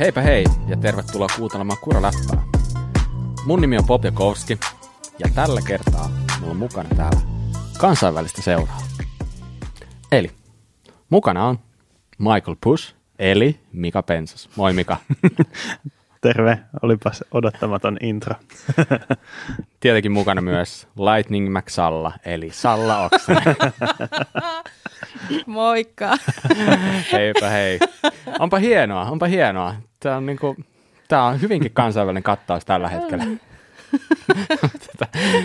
Heipä hei ja tervetuloa kuuntelemaan Kuraläppää. Mun nimi on Bob Jakowski ja tällä kertaa mulla on mukana täällä kansainvälistä seuraa. Eli mukana on Michael Push eli Mika Pensas. Moi Mika. Terve, olipas odottamaton intro. Tietenkin mukana myös Lightning McSalla, eli Salla Oksanen. Moikka. Heipä hei. Onpa hienoa, onpa hienoa. Tämä on, niinku, tämä on hyvinkin kansainvälinen kattaus tällä hetkellä.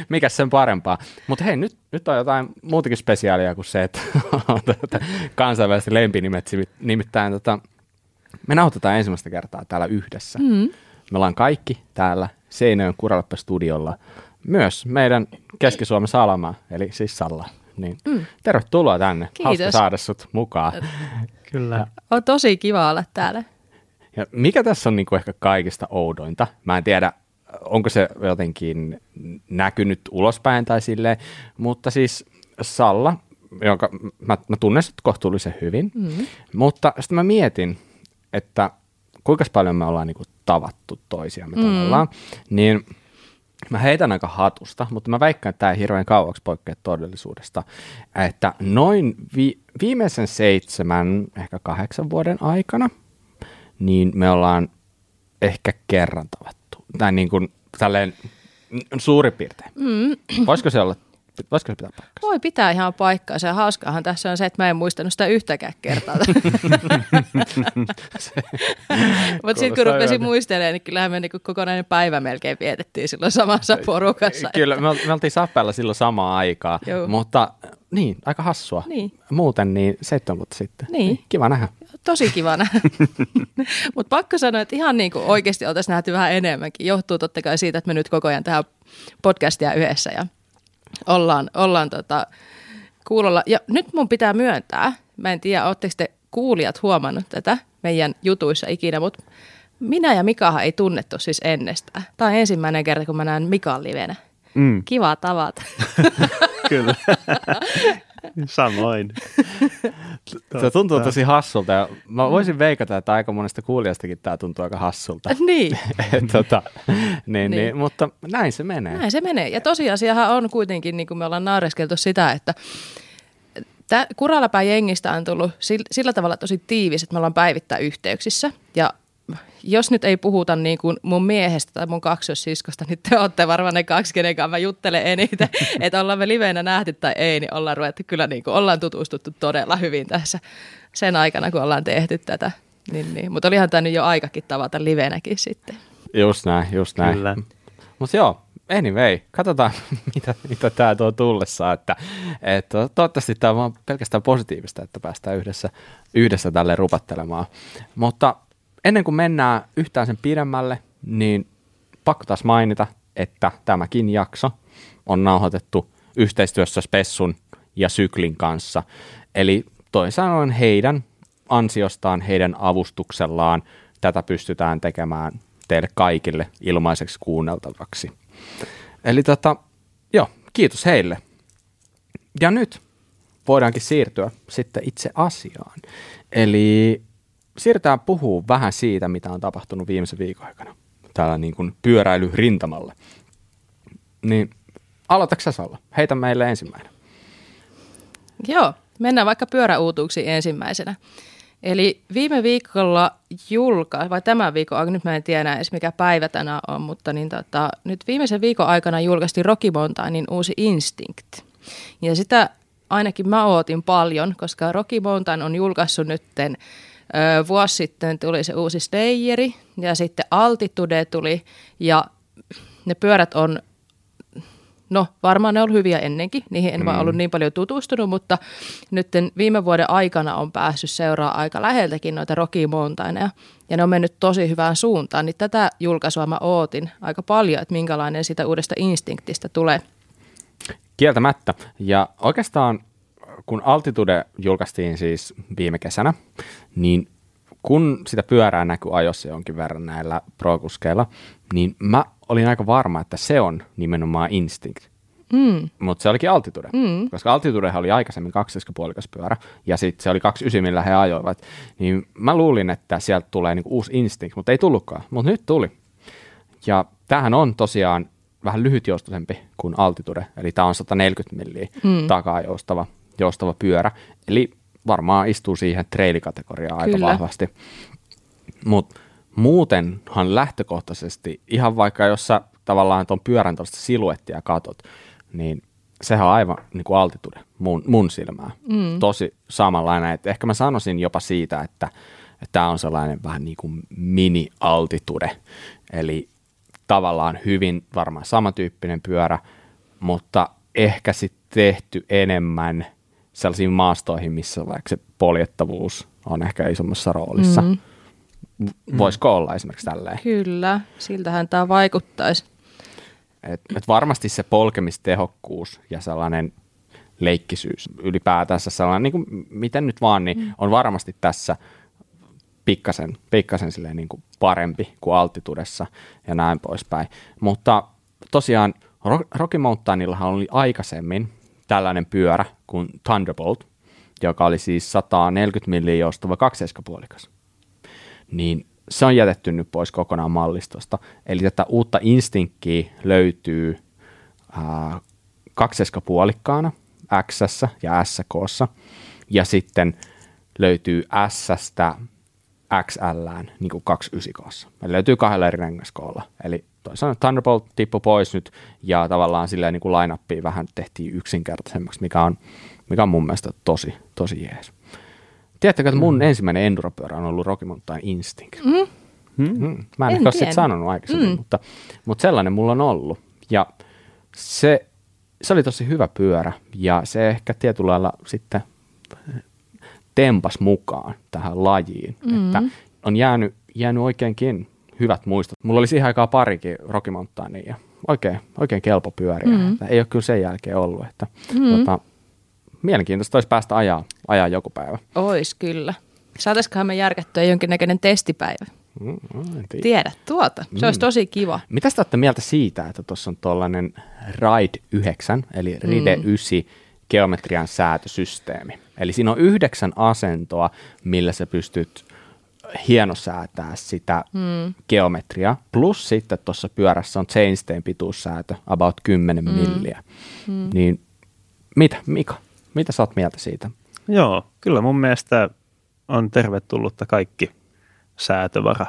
Mikä sen parempaa. Mutta hei, nyt, nyt on jotain muutakin spesiaalia kuin se, että on kansainväliset lempinimet. Nimittäin tota, me nauhoitetaan ensimmäistä kertaa täällä yhdessä. Mm. Me ollaan kaikki täällä Seinäjön Kuraleppe-studiolla. Myös meidän Keski-Suomen Salama, eli siis Salla. Niin, mm. Tervetuloa tänne. Kiitos. Hauska saada sut mukaan. Kyllä. On tosi kiva olla täällä. Ja mikä tässä on niinku ehkä kaikista oudointa? Mä en tiedä, onko se jotenkin näkynyt ulospäin tai silleen, mutta siis Salla, jonka mä, mä tunnen kohtuullisen hyvin, mm. mutta sitten mä mietin, että kuinka paljon me ollaan niin kuin tavattu toisiamme mm. tavallaan, niin mä heitän aika hatusta, mutta mä väikkään, että tämä ei hirveän kauaksi poikkea todellisuudesta, että noin vi- viimeisen seitsemän, ehkä kahdeksan vuoden aikana, niin me ollaan ehkä kerran tavattu. Tai niin kuin tälleen suurin piirtein. Mm. Voisiko se olla Voisiko se pitää paikkaa? Voi pitää ihan paikkaa. Se hauskaahan tässä on se, että mä en muistanut sitä yhtäkään kertaa. Mutta sitten kun rupesin muistelemaan, niin kyllähän me niinku kokonainen päivä melkein vietettiin silloin samassa porukassa. Kyllä, me, me oltiin Sappeella silloin samaa aikaa, Joo. mutta niin, aika hassua. Niin. Muuten niin seitsemän vuotta sitten. Niin. niin kiva nähdä. Tosi kiva nähdä. Mutta pakko sanoa, että ihan niin kuin oikeasti oltaisiin nähty vähän enemmänkin. Johtuu totta kai siitä, että me nyt koko ajan tehdään podcastia yhdessä ja ollaan, ollaan tota kuulolla. Ja nyt mun pitää myöntää, mä en tiedä, ootteko te kuulijat huomannut tätä meidän jutuissa ikinä, mutta minä ja Mikahan ei tunnettu siis ennestään. Tämä on ensimmäinen kerta, kun mä näen Mikan livenä. Mm. Kiva tavata. Kyllä. Samoin. Se tuntuu tosi hassulta ja mä voisin veikata, että aika monesta kuulijastakin tämä tuntuu aika hassulta. Niin. tota, niin, niin. niin. Mutta näin se menee. Näin se menee. Ja tosiasiahan on kuitenkin, niin kuin me ollaan naareskeltu sitä, että Kuralapää jengistä on tullut sillä tavalla tosi tiivis, että me ollaan päivittäin yhteyksissä. Ja jos nyt ei puhuta niin kuin mun miehestä tai mun kaksossiskosta, niin te olette varmaan ne kaksi, kenen kanssa mä juttelen eniten. että ollaan me liveenä nähty tai ei, niin ollaan ruvettu kyllä niin kuin, ollaan tutustuttu todella hyvin tässä sen aikana, kun ollaan tehty tätä. Niin, niin. Mutta olihan tämä nyt jo aikakin tavata livenäkin sitten. Just näin, just näin. Kyllä. Mutta joo, anyway, katsotaan mitä, mitä tämä tuo tullessa, että, että toivottavasti tämä on pelkästään positiivista, että päästään yhdessä, yhdessä tälle rupattelemaan. Mutta ennen kuin mennään yhtään sen pidemmälle, niin pakko taas mainita, että tämäkin jakso on nauhoitettu yhteistyössä Spessun ja Syklin kanssa. Eli toisin sanoen heidän ansiostaan, heidän avustuksellaan tätä pystytään tekemään teille kaikille ilmaiseksi kuunneltavaksi. Eli tota, joo, kiitos heille. Ja nyt voidaankin siirtyä sitten itse asiaan. Eli siirrytään puhua vähän siitä, mitä on tapahtunut viimeisen viikon aikana täällä niin kuin pyöräilyrintamalla. Niin aloitatko Salla? Heitä meille ensimmäinen. Joo, mennään vaikka pyöräuutuuksiin ensimmäisenä. Eli viime viikolla julka, vai tämän viikon, nyt mä en tiedä edes mikä päivä tänään on, mutta niin tota, nyt viimeisen viikon aikana julkaistiin Rocky Mountainin uusi Instinct. Ja sitä ainakin mä ootin paljon, koska Rocky Mountain on julkaissut nytten Vuosi sitten tuli se uusi Steyeri ja sitten Altitude tuli ja ne pyörät on, no varmaan ne on hyviä ennenkin, niihin en mm. vaan ollut niin paljon tutustunut, mutta nyt viime vuoden aikana on päässyt seuraa aika läheltäkin noita Rocky Mountaineja ja ne on mennyt tosi hyvään suuntaan, niin tätä julkaisua mä ootin aika paljon, että minkälainen sitä uudesta instinktistä tulee. Kieltämättä ja oikeastaan kun Altitude julkaistiin siis viime kesänä, niin kun sitä pyörää näkyy ajossa jonkin verran näillä pro niin mä olin aika varma, että se on nimenomaan Instinct. Mm. mutta se olikin Altitude, Mm. koska Altitudehan oli aikaisemmin kaksiskepuolikas pyörä, ja sitten se oli 29, millä he ajoivat. Niin mä luulin, että sieltä tulee niinku uusi Instinct, mutta ei tullutkaan, mutta nyt tuli. Ja tämähän on tosiaan vähän lyhytjoustoisempi kuin Altitude, eli tämä on 140 milliä Mm. takaa joustava, pyörä, eli varmaan istuu siihen trailikategoriaan aika vahvasti. Mutta muutenhan lähtökohtaisesti, ihan vaikka jos sä tavallaan tuon pyörän tuosta siluettia katot, niin sehän on aivan niin kuin altitude mun, mun silmää. Mm. Tosi samanlainen. Et ehkä mä sanoisin jopa siitä, että tämä on sellainen vähän niin kuin mini-altitude. Eli tavallaan hyvin varmaan samantyyppinen pyörä, mutta ehkä sitten tehty enemmän sellaisiin maastoihin, missä vaikka se poljettavuus on ehkä isommassa roolissa. Mm. Mm. Voisiko olla esimerkiksi tälleen? Kyllä, siltähän tämä vaikuttaisi. Et, et varmasti se polkemistehokkuus ja sellainen leikkisyys ylipäätänsä sellainen, niin kuin miten nyt vaan, niin on varmasti tässä pikkasen, pikkasen silleen niin kuin parempi kuin altitudessa ja näin poispäin. Mutta tosiaan Ro- Rocky Mountainillahan oli aikaisemmin tällainen pyörä kuin Thunderbolt, joka oli siis 140 milliä joustava kakseiskapuolikas. Niin se on jätetty nyt pois kokonaan mallistosta. Eli tätä uutta instinkkiä löytyy ää, kakseiskapuolikkaana X ja SK. Ja sitten löytyy S-stä XL niin kuin 29 Eli löytyy kahdella eri rengaskoolla. Eli Thunderbolt tippui pois nyt ja tavallaan silleen niin kuin line vähän tehtiin yksinkertaisemmaksi, mikä on, mikä on mun mielestä tosi, tosi jees. Tiedättekö, että mun mm. ensimmäinen enduropyörä on ollut Rocky Mountain Instinct? Mm. Mm. Mä en, En ehkä sanonut aikaisemmin, Mm. mutta, mutta sellainen mulla on ollut. Ja se, se oli tosi hyvä pyörä ja se ehkä tietyllä lailla sitten tempas mukaan tähän lajiin. Mm. Että on jäänyt, jäänyt oikeinkin hyvät muistot. Mulla oli siihen aikaan parikin Rocky Mountainia ja oikein, oikein kelpo pyöriä. Mm. Että ei ole kyllä sen jälkeen ollut. Että, Mm. tota, mielenkiintoista olisi päästä ajaa, ajaa joku päivä. Ois kyllä. Saataisikohan me järkättyä jonkinnäköinen testipäivä? Mm, mm, tiedä. Tiedä tuota. Se olisi Mm. tosi kiva. Mitä te olette mieltä siitä, että tuossa on tuollainen RIDE 9, eli RIDE Mm. 9 geometrian säätösysteemi. Eli siinä on yhdeksän asentoa, millä sä pystyt hienosäätää sitä Mm. geometriaa. Plus sitten tuossa pyörässä on chainstein pituussäätö, about 10 Mm. milliä. Mm. Niin mitä, Mika, mitä sä oot mieltä siitä? Joo, kyllä mun mielestä on tervetullutta kaikki säätövara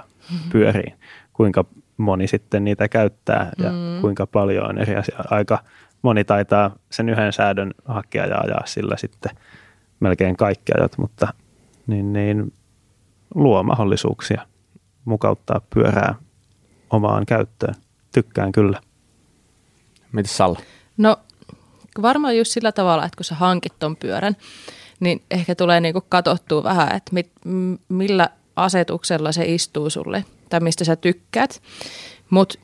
pyöriin. Kuinka moni sitten niitä käyttää ja Mm. kuinka paljon on eri asia. Aika moni taitaa sen yhden säädön hakea ja ajaa sillä sitten melkein kaikki ajat, mutta niin, niin, luo mahdollisuuksia mukauttaa pyörää omaan käyttöön. Tykkään kyllä. Mitä Salla? No varmaan just sillä tavalla, että kun sä hankit ton pyörän, niin ehkä tulee niinku katsottua vähän, että mit, millä asetuksella se istuu sulle tai mistä sä tykkäät. Mutta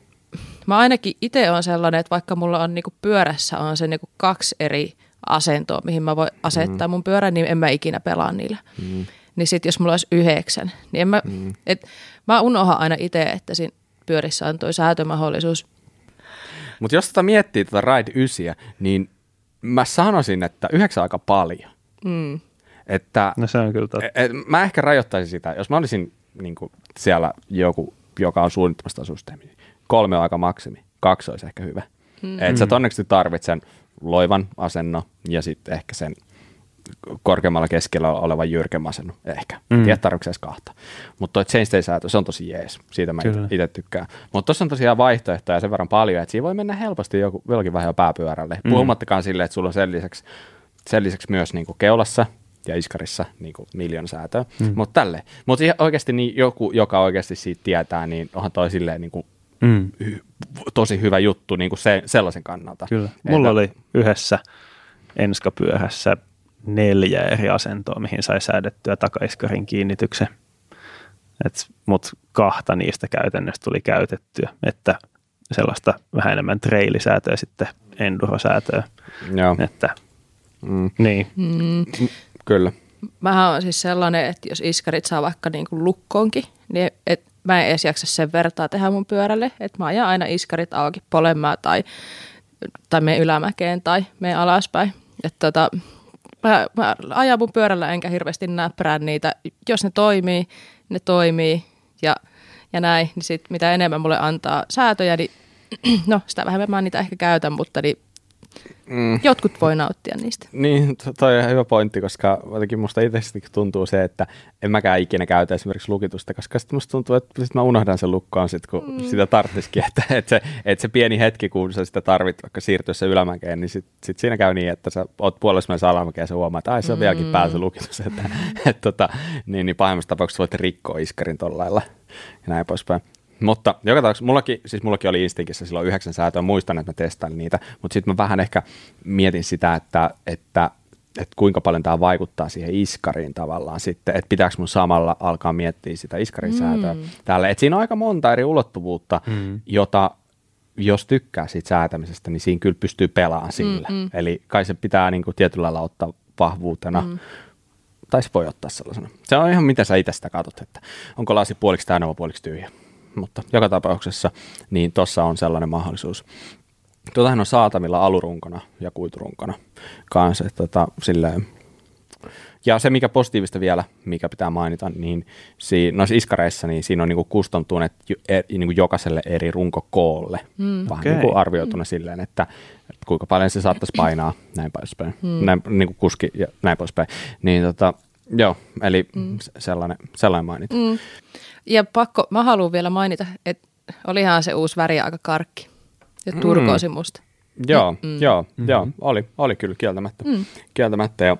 mä ainakin itse on sellainen, että vaikka mulla on niinku pyörässä on se niinku kaksi eri asentoa, mihin mä voin asettaa mun pyörän, niin en mä ikinä pelaa niillä. Mm. Niin sitten jos mulla olisi yhdeksän, niin en mä, Mm. et, mä unohan aina itse, että siinä pyörissä on toi säätömahdollisuus. Mutta jos tätä miettii tätä Ride 9, niin mä sanoisin, että yhdeksän aika paljon. Mm. Että No se on kyllä totta. et, et, mä ehkä rajoittaisin sitä, jos mä olisin niin kuin, siellä joku, joka on suunnittelemassa systeemiä. Kolme on aika maksimi, kaksi olisi ehkä hyvä. Mm. Et sä todennäköisesti tarvit sen loivan asennon ja sitten ehkä sen korkeammalla keskellä olevan jyrkemmän asennon ehkä. Mm. Mm. Tarvitsetko edes kahta. Mutta toi chainstay säätö, se on tosi jees. Siitä mä itse tykkään. Mutta tuossa on tosiaan vaihtoehtoja sen verran paljon, että siinä voi mennä helposti joku, jollakin vähän jo pääpyörälle. Mm. Puhumattakaan silleen, että sulla on sen lisäksi, sen lisäksi myös niinku keulassa ja iskarissa niinku miljoona säätöä. Mm. Mutta tälle. Mutta oikeasti niin joku, joka oikeasti siitä tietää, niin onhan toi silleen niinku Mm. hy- tosi hyvä juttu niinku se, sellaisen kannalta. Kyllä. Että- Mulla oli yhdessä enskapyörässä neljä eri asentoa, mihin sai säädettyä takaiskarin kiinnityksen. Et, mut kahta niistä käytännössä tuli käytettyä, että sellaista vähän enemmän trailisäätöä sitten endurosäätöä. Joo, Että, mm, niin, Mm. kyllä. Mähän on siis sellainen, että jos iskarit saa vaikka niin kuin lukkoonkin, niin et mä en edes jaksa sen vertaa tehdä mun pyörälle. Että mä ajan aina iskarit auki polemaa tai tai mene ylämäkeen tai mene alaspäin. Että tota, mä, mä ajan mun pyörällä enkä hirveästi näppärän niitä. Jos ne toimii, ne toimii ja, ja näin, niin sit mitä enemmän mulle antaa säätöjä, niin no sitä vähemmän mä niitä ehkä käytän, mutta niin Mm. Jotkut voi nauttia niistä. Niin, toi on hyvä pointti, koska jotenkin musta itse tuntuu se, että en mäkään ikinä käytä esimerkiksi lukitusta, koska sitten musta tuntuu, että sit mä unohdan sen lukkoon sit, kun mm. sitä tarvitsisikin, että, että, se, että se pieni hetki, kun sä sitä tarvit vaikka siirtyä se ylämäkeen, niin sitten sit siinä käy niin, että sä oot puolessa alamäkeen ja sä huomaat, että ai se on mm. vieläkin pääsy lukitus, että, et, tota, niin, niin pahimmassa tapauksessa voit rikkoa iskarin tuolla lailla ja näin poispäin. Mutta joka tapauksessa, mullakin, siis mullakin oli Instinkissä silloin yhdeksän säätöä, muistan, että mä testailin niitä, mutta sitten mä vähän ehkä mietin sitä, että, että että kuinka paljon tämä vaikuttaa siihen iskariin tavallaan sitten, että pitääkö mun samalla alkaa miettiä sitä iskarin säätöä mm. tälle. Että siinä on aika monta eri ulottuvuutta, mm. jota jos tykkää siitä säätämisestä, niin siinä kyllä pystyy pelaamaan sillä. Mm, mm. Eli kai se pitää niin kuin tietyllä lailla ottaa vahvuutena, mm. tai se voi ottaa sellaisena. Se on ihan mitä sä itse sitä katsot, että onko lasi puoliksi täynnä vai puoliksi tyhjä mutta joka tapauksessa niin tuossa on sellainen mahdollisuus. Tuotahan on saatavilla alurunkona ja kuiturunkona kanssa. Että, tota, silleen, ja se, mikä positiivista vielä, mikä pitää mainita, niin siinä, noissa iskareissa niin siinä on niin kustantuneet e, niin jokaiselle eri runkokoolle, mm. vähän okay. niin arvioituna mm. silleen, että, että kuinka paljon se saattaisi painaa, näin poispäin, mm. näin, niin kuski ja näin poispäin. Niin tota, joo, eli mm. sellainen, sellainen mainita. Mm. Ja pakko, mä haluan vielä mainita, että olihan se uusi väri aika karkki. Ja mm. turkoosi musta. Joo, mm. joo, mm-hmm. joo, oli, oli kyllä kieltämättä. Mm. kieltämättä ja,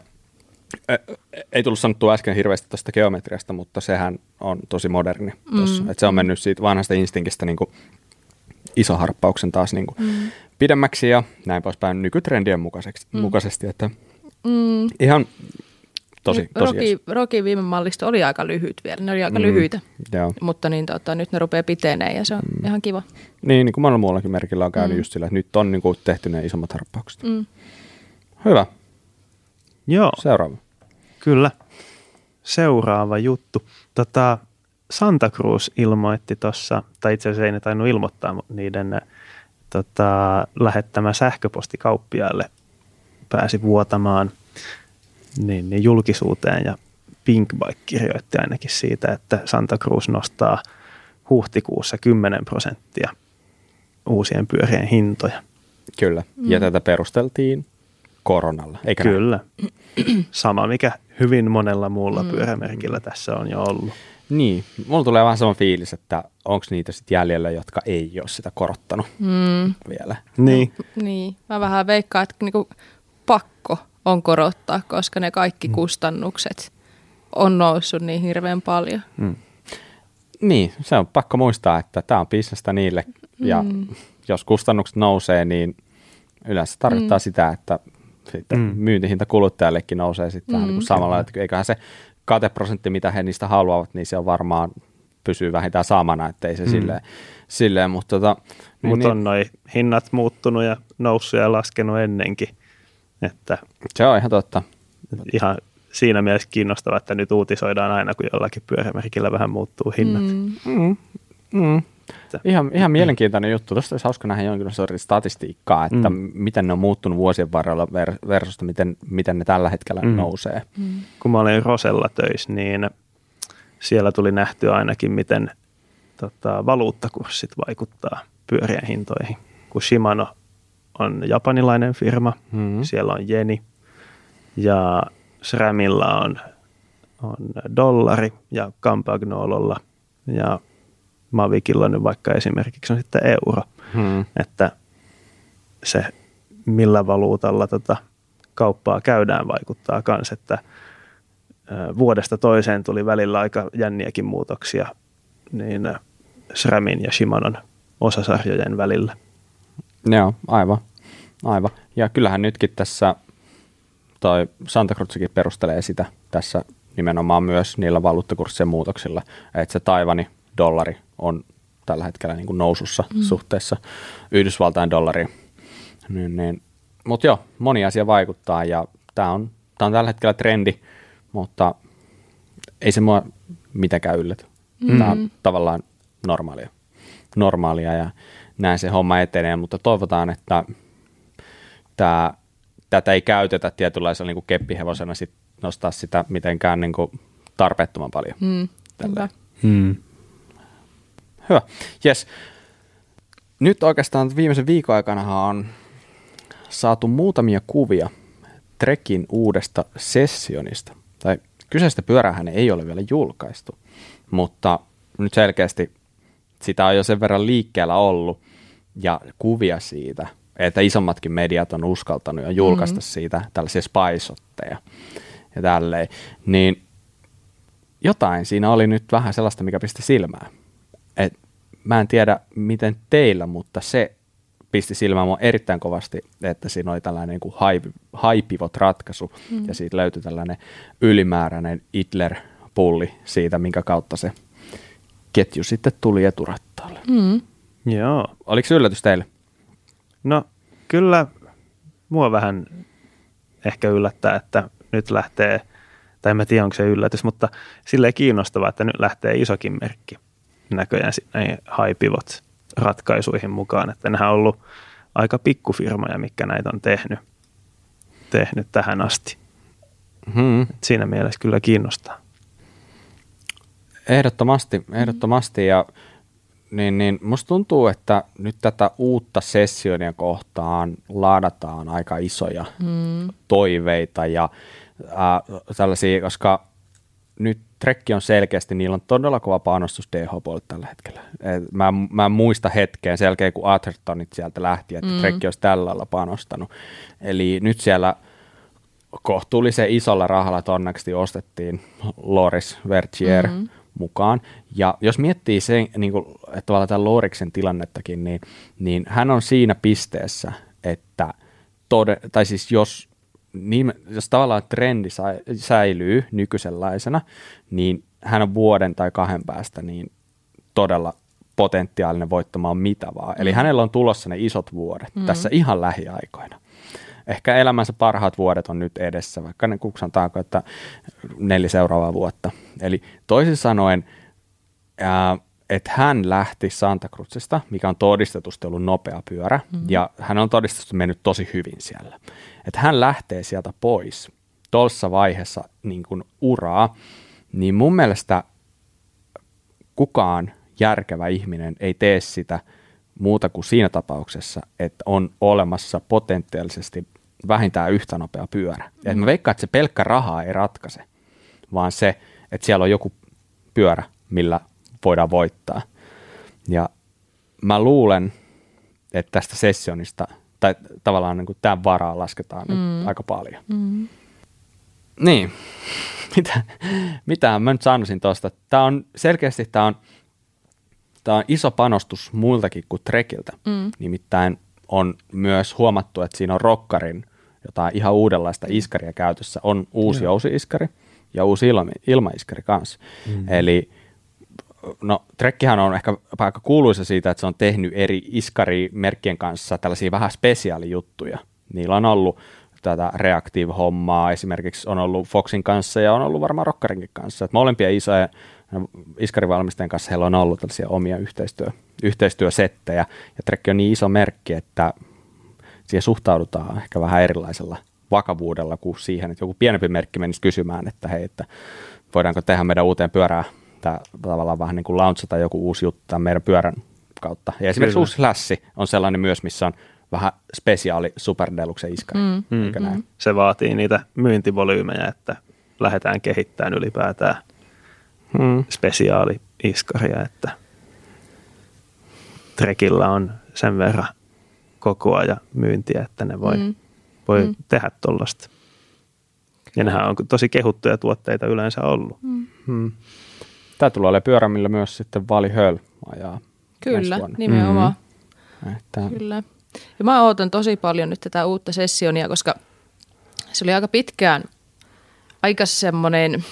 ei tullut sanottua äsken hirveästi tästä geometriasta, mutta sehän on tosi moderni. Mm. Et se on mennyt siitä vanhasta instinkistä niin kuin iso harppauksen taas niin kuin mm. pidemmäksi ja näin poispäin nykytrendien mukaiseksi, mm. mukaisesti. Että mm. Ihan tosi, niin, tosi Roki, Roki viime mallista oli aika lyhyt vielä, ne oli aika mm, lyhyitä, joo. mutta niin, tota, nyt ne rupeaa piteneen ja se on mm. ihan kiva. Niin, niin kuin monella muullakin merkillä on käynyt mm. just sillä, että nyt on niin kuin, tehty ne isommat harppaukset. Mm. Hyvä. Joo. Seuraava. Kyllä. Seuraava juttu. Tota, Santa Cruz ilmoitti tuossa, tai itse asiassa ei ne tainnut ilmoittaa, mutta niiden tota, lähettämä sähköposti kauppiaalle pääsi vuotamaan – niin, niin julkisuuteen ja Pinkbike kirjoitti ainakin siitä, että Santa Cruz nostaa huhtikuussa 10 prosenttia uusien pyörien hintoja. Kyllä, ja mm. tätä perusteltiin koronalla, eikä Kyllä. Sama, mikä hyvin monella muulla mm. pyörämerkillä tässä on jo ollut. Niin, mulla tulee vähän sama fiilis, että onko niitä sitten jäljellä, jotka ei ole sitä korottanut mm. vielä. Niin. No, niin, mä vähän veikkaan, että niinku pakko on korottaa, koska ne kaikki mm. kustannukset on noussut niin hirveän paljon. Mm. Niin, se on pakko muistaa, että tämä on bisnestä niille ja mm. jos kustannukset nousee, niin yleensä tarkoittaa mm. sitä, että sitten mm. myyntihinta kuluttajallekin nousee sitten mm. niin kuin samalla, että eiköhän se kateprosentti, mitä he niistä haluavat, niin se on varmaan pysyy vähintään samana, ettei se mm. silleen, silleen mutta tota, niin, Mutta on niin, noin hinnat muuttunut ja noussut ja laskenut ennenkin. Että se on ihan totta. Ihan siinä mielessä kiinnostavaa, että nyt uutisoidaan aina, kun jollakin pyörämerkillä vähän muuttuu hinnat. Mm. Mm. Mm. Ihan, ihan mielenkiintoinen juttu. Tuosta olisi hauska nähdä jonkin sortin statistiikkaa, että mm. miten ne on muuttunut vuosien varrella versus miten, miten ne tällä hetkellä mm. nousee. Mm. Kun mä olin Rosella töissä, niin siellä tuli nähtyä ainakin, miten tota, valuuttakurssit vaikuttaa pyörien hintoihin. Kun Shimano on japanilainen firma, mm-hmm. siellä on jeni ja SRAMilla on, on dollari ja Campagnololla ja Mavikilla nyt vaikka esimerkiksi on sitten euro. Mm-hmm. Että se millä valuutalla tota kauppaa käydään vaikuttaa myös, että vuodesta toiseen tuli välillä aika jänniäkin muutoksia niin SRAMin ja Shimanon osasarjojen välillä. Joo, aivan. aivan. Ja kyllähän nytkin tässä toi Santa Cruzkin perustelee sitä tässä nimenomaan myös niillä valuuttakurssien muutoksilla, että se Taivani dollari on tällä hetkellä niin kuin nousussa mm. suhteessa Yhdysvaltain dollariin. Niin, niin. Mutta joo, moni asia vaikuttaa ja tämä on, tää on tällä hetkellä trendi, mutta ei se mua mitenkään ylläty. Mm. Tämä on tavallaan normaalia. normaalia ja näin se homma etenee, mutta toivotaan, että tää, tätä ei käytetä tietynlaisella niin kuin keppihevosena sit nostaa sitä mitenkään niin kuin tarpeettoman paljon. Mm, hyvä. Hmm. Hyvä. Yes. Nyt oikeastaan viimeisen viikon aikana on saatu muutamia kuvia Trekin uudesta sessionista. Tai kyseistä pyörähän ei ole vielä julkaistu, mutta nyt selkeästi sitä on jo sen verran liikkeellä ollut ja kuvia siitä, että isommatkin mediat on uskaltanut ja julkaista mm-hmm. siitä tällaisia spaisotteja ja tälleen, niin jotain siinä oli nyt vähän sellaista, mikä pisti silmään. Et mä en tiedä, miten teillä, mutta se pisti silmään mua erittäin kovasti, että siinä oli tällainen niin kuin haipivot ratkaisu mm. ja siitä löytyi tällainen ylimääräinen Hitler-pulli siitä, minkä kautta se ketju sitten tuli eturattaalle. Mm. Joo. Oliko yllätys teille? No kyllä mua vähän ehkä yllättää, että nyt lähtee, tai en mä tiedä onko se yllätys, mutta silleen kiinnostavaa, että nyt lähtee isokin merkki näköjään näihin haipivot ratkaisuihin mukaan, että nehän on ollut aika pikkufirmoja, mikä näitä on tehnyt, tehnyt tähän asti. Hmm. Siinä mielessä kyllä kiinnostaa. Ehdottomasti, ehdottomasti ja niin, niin musta tuntuu, että nyt tätä uutta sessionia kohtaan laadataan aika isoja mm. toiveita ja äh, tällaisia, koska nyt Trekki on selkeästi, niillä on todella kova panostus DHP tällä hetkellä. Et mä, mä en muista hetkeen selkeä, kun Athertonit sieltä lähti, että mm. Trekki olisi tällä lailla panostanut. Eli nyt siellä kohtuullisen isolla rahalla tonneksti ostettiin Loris Vertier mm-hmm. Mukaan. Ja jos miettii se, niin kuin, että tavallaan tämän Loriksen tilannettakin, niin, niin hän on siinä pisteessä, että tode, tai siis jos niin, jos tavallaan trendi säilyy nykyisenlaisena, niin hän on vuoden tai kahden päästä niin todella potentiaalinen voittamaan mitä vaan. Mm. Eli hänellä on tulossa ne isot vuodet mm. tässä ihan lähiaikoina. Ehkä elämänsä parhaat vuodet on nyt edessä, vaikka ne kuksantaaanko, että neljä seuraavaa vuotta. Eli toisin sanoen, ää, että hän lähti Santa Cruzista, mikä on todistetusti ollut nopea pyörä, mm-hmm. ja hän on todistetusti mennyt tosi hyvin siellä. Että hän lähtee sieltä pois tuossa vaiheessa niin kuin uraa, niin mun mielestä kukaan järkevä ihminen ei tee sitä muuta kuin siinä tapauksessa, että on olemassa potentiaalisesti vähintään yhtä nopea pyörä. Mm. Et mä veikkaan, että se pelkkä rahaa ei ratkaise, vaan se, että siellä on joku pyörä, millä voidaan voittaa. Ja mä luulen, että tästä sessionista, tai tavallaan niin kuin tämän varaa lasketaan mm. nyt aika paljon. Mm. Niin, mitä, mitä mä nyt sanoisin tuosta. Tämä on selkeästi tämä on, tämä on iso panostus muiltakin kuin Trekiltä. Mm. Nimittäin on myös huomattu, että siinä on Rokkarin jotain ihan uudenlaista iskaria käytössä. On uusi jousi-iskari ja uusi ilma, ilmaiskari kanssa. Mm. Eli no Trekkihän on ehkä aika kuuluisa siitä, että se on tehnyt eri iskarimerkkien kanssa tällaisia vähän spesiaalijuttuja. Niillä on ollut tätä Reactive-hommaa, esimerkiksi on ollut Foxin kanssa ja on ollut varmaan Rockarinkin kanssa. Että molempia isoja iskarivalmistajien kanssa heillä on ollut tällaisia omia yhteistyö, yhteistyösettejä. Ja Trekki on niin iso merkki, että siihen suhtaudutaan ehkä vähän erilaisella vakavuudella kuin siihen, että joku pienempi merkki menisi kysymään, että hei, että voidaanko tehdä meidän uuteen pyörään tämä tavallaan vähän niin kuin launchata joku uusi juttu tämän meidän pyörän kautta. Ja esimerkiksi Kyllä. uusi Flash on sellainen myös, missä on vähän spesiaali Super Deluxe iskari. Mm, mm, mm. Se vaatii niitä myyntivolyymejä, että lähdetään kehittämään ylipäätään mm. spesiaali iskaria, että Trekillä on sen verran kokoa ja myyntiä, että ne voi, mm. voi mm. tehdä tuollaista. Ja nehän on tosi kehuttuja tuotteita yleensä ollut. Mm. Mm. Tämä tulee olemaan pyörä, millä myös sitten Vali Höll ajaa Kyllä, nimenomaan. Mm-hmm. Että... Kyllä. Ja mä ootan tosi paljon nyt tätä uutta sessionia, koska se oli aika pitkään aika semmoinen,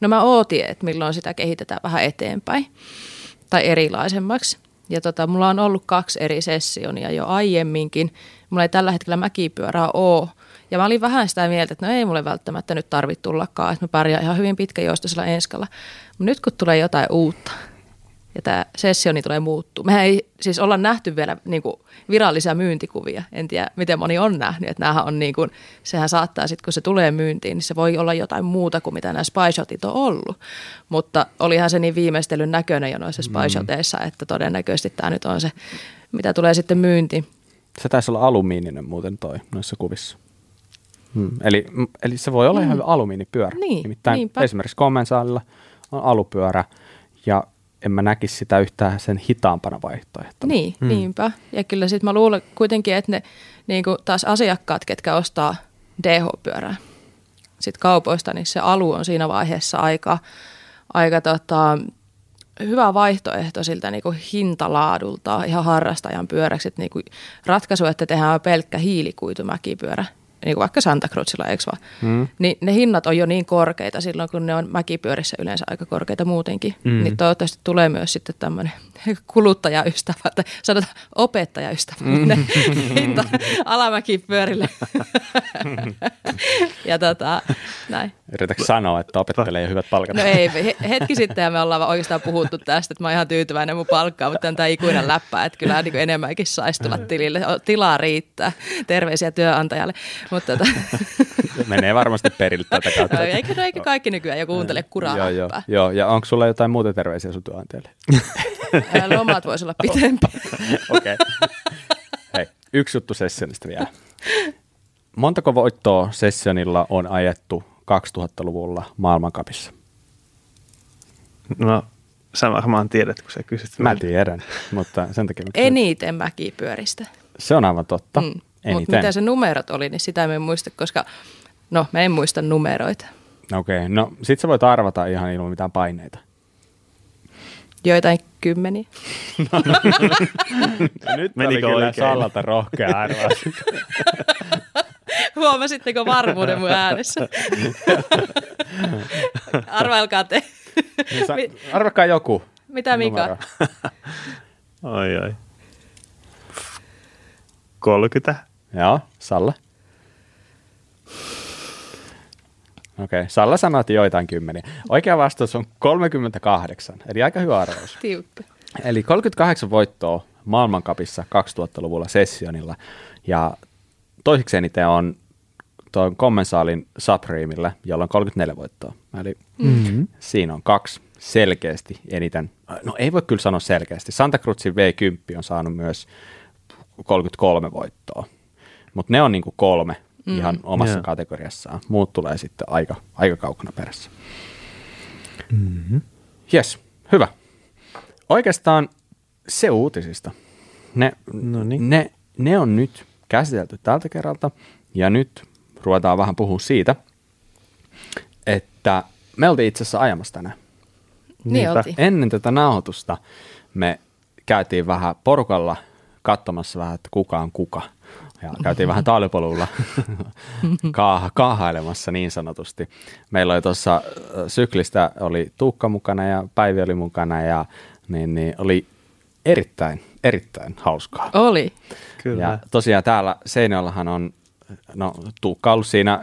no mä ootin, että milloin sitä kehitetään vähän eteenpäin tai erilaisemmaksi. Ja tota, mulla on ollut kaksi eri sessionia jo aiemminkin. Mulla ei tällä hetkellä mäkipyörää ole. Ja mä olin vähän sitä mieltä, että no ei mulle välttämättä nyt tarvitse tullakaan, että mä pärjään ihan hyvin pitkäjoistoisella enskalla. Mutta nyt kun tulee jotain uutta, ja tämä sessioni tulee muuttuu. Mehän ei siis olla nähty vielä niin kuin virallisia myyntikuvia. En tiedä, miten moni on nähnyt. Että näähän on niin kuin, sehän saattaa sitten, kun se tulee myyntiin, niin se voi olla jotain muuta kuin mitä nämä spy on ollut. Mutta olihan se niin viimeistelyn näköinen jo noissa spy mm. että todennäköisesti tämä nyt on se, mitä tulee sitten myyntiin. Se taisi olla alumiininen muuten toi noissa kuvissa. Hmm. Eli, eli se voi olla hmm. ihan alumiinipyörä. Niin, Nimittäin niinpä. esimerkiksi kommensaalilla on alupyörä ja en mä näkisi sitä yhtään sen hitaampana vaihtoehtona. Niin, hmm. niinpä. Ja kyllä sitten mä luulen kuitenkin, että ne niin taas asiakkaat, ketkä ostaa DH-pyörää sit kaupoista, niin se alu on siinä vaiheessa aika, aika tota, hyvä vaihtoehto siltä niin kuin hintalaadulta ihan harrastajan pyöräksi. Että niin kuin ratkaisu, että tehdään pelkkä hiilikuitumäkipyörä, niin kuin vaikka Santa Cruzilla, eikö vaan? Mm. Niin ne hinnat on jo niin korkeita silloin, kun ne on mäkipyörissä yleensä aika korkeita muutenkin. Mm. Niin toivottavasti tulee myös sitten tämmöinen kuluttajaystävä, tai sanotaan opettajaystävällinen mm. hinta alamäkipyörille. ja tota, näin. Yritätkö sanoa, että opettelee jo hyvät palkat? No ei, hetki sitten me ollaan oikeastaan puhuttu tästä, että mä oon ihan tyytyväinen mun palkkaan, mutta tämä ikuinen läppä, että kyllä niin enemmänkin saisi tulla tilille. Tilaa riittää. Terveisiä työnantajalle. Mutta tota. Menee varmasti perille tätä kautta. Eikö, no, eikö kaikki nykyään jo kuuntele kuraa joo, joo, joo, ja onko sulla jotain muuta terveisiä sun työnantajalle? Lomat voisi olla pitempi. Okei. Okay. Hei, yksi juttu sessionista vielä. Montako voittoa sessionilla on ajettu 2000-luvulla maailmankapissa? No, sä varmaan tiedät, kun sä kysyt. Mä tiedän, mutta sen takia... Eniten mäkipyöristä. Se on aivan totta. Mm. Mutta mitä se numerot oli, niin sitä en muista, koska no, mä en muista numeroita. Okei, okay. no sit sä voit arvata ihan ilman mitään paineita. Joitain kymmeniä. No, no, nyt Menikö oli kyllä oikein? Sallalta rohkea arvaus. Huomasitteko varmuuden mun äänessä? Arvailkaa te. Niin arvakaa joku. Mitä Mika? oi oi. 30. Joo, Salla. Okei, okay. Salla sanoi, että joitain kymmeniä. Oikea vastaus on 38, eli aika hyvä arvaus. Tiukka. Eli 38 voittoa maailmankapissa 2000-luvulla sessionilla. Ja toiseksi eniten on tuon kommensaalin Supremeille, jolla on 34 voittoa. Eli mm-hmm. siinä on kaksi selkeästi eniten. No ei voi kyllä sanoa selkeästi. Santa Cruzin V10 on saanut myös 33 voittoa. Mutta ne on niinku kolme mm. ihan omassa yeah. kategoriassaan. Muut tulee sitten aika, aika kaukana perässä. Mm-hmm. Yes, hyvä. Oikeastaan se uutisista. Ne, ne, ne on nyt käsitelty tältä kerralta ja nyt ruvetaan vähän puhua siitä, että me oltiin itse asiassa ajamassa tänään. Niin oltiin. Ennen tätä nauhoitusta me käytiin vähän porukalla katsomassa vähän, että kuka on kuka – ja käytiin vähän talipolulla kaah- kaahailemassa niin sanotusti. Meillä oli tuossa syklistä, oli Tuukka mukana ja Päivi oli mukana ja niin, niin oli erittäin, erittäin hauskaa. Oli. Kyllä. Ja tosiaan täällä Seinäjoellahan on, no Tuukka ollut siinä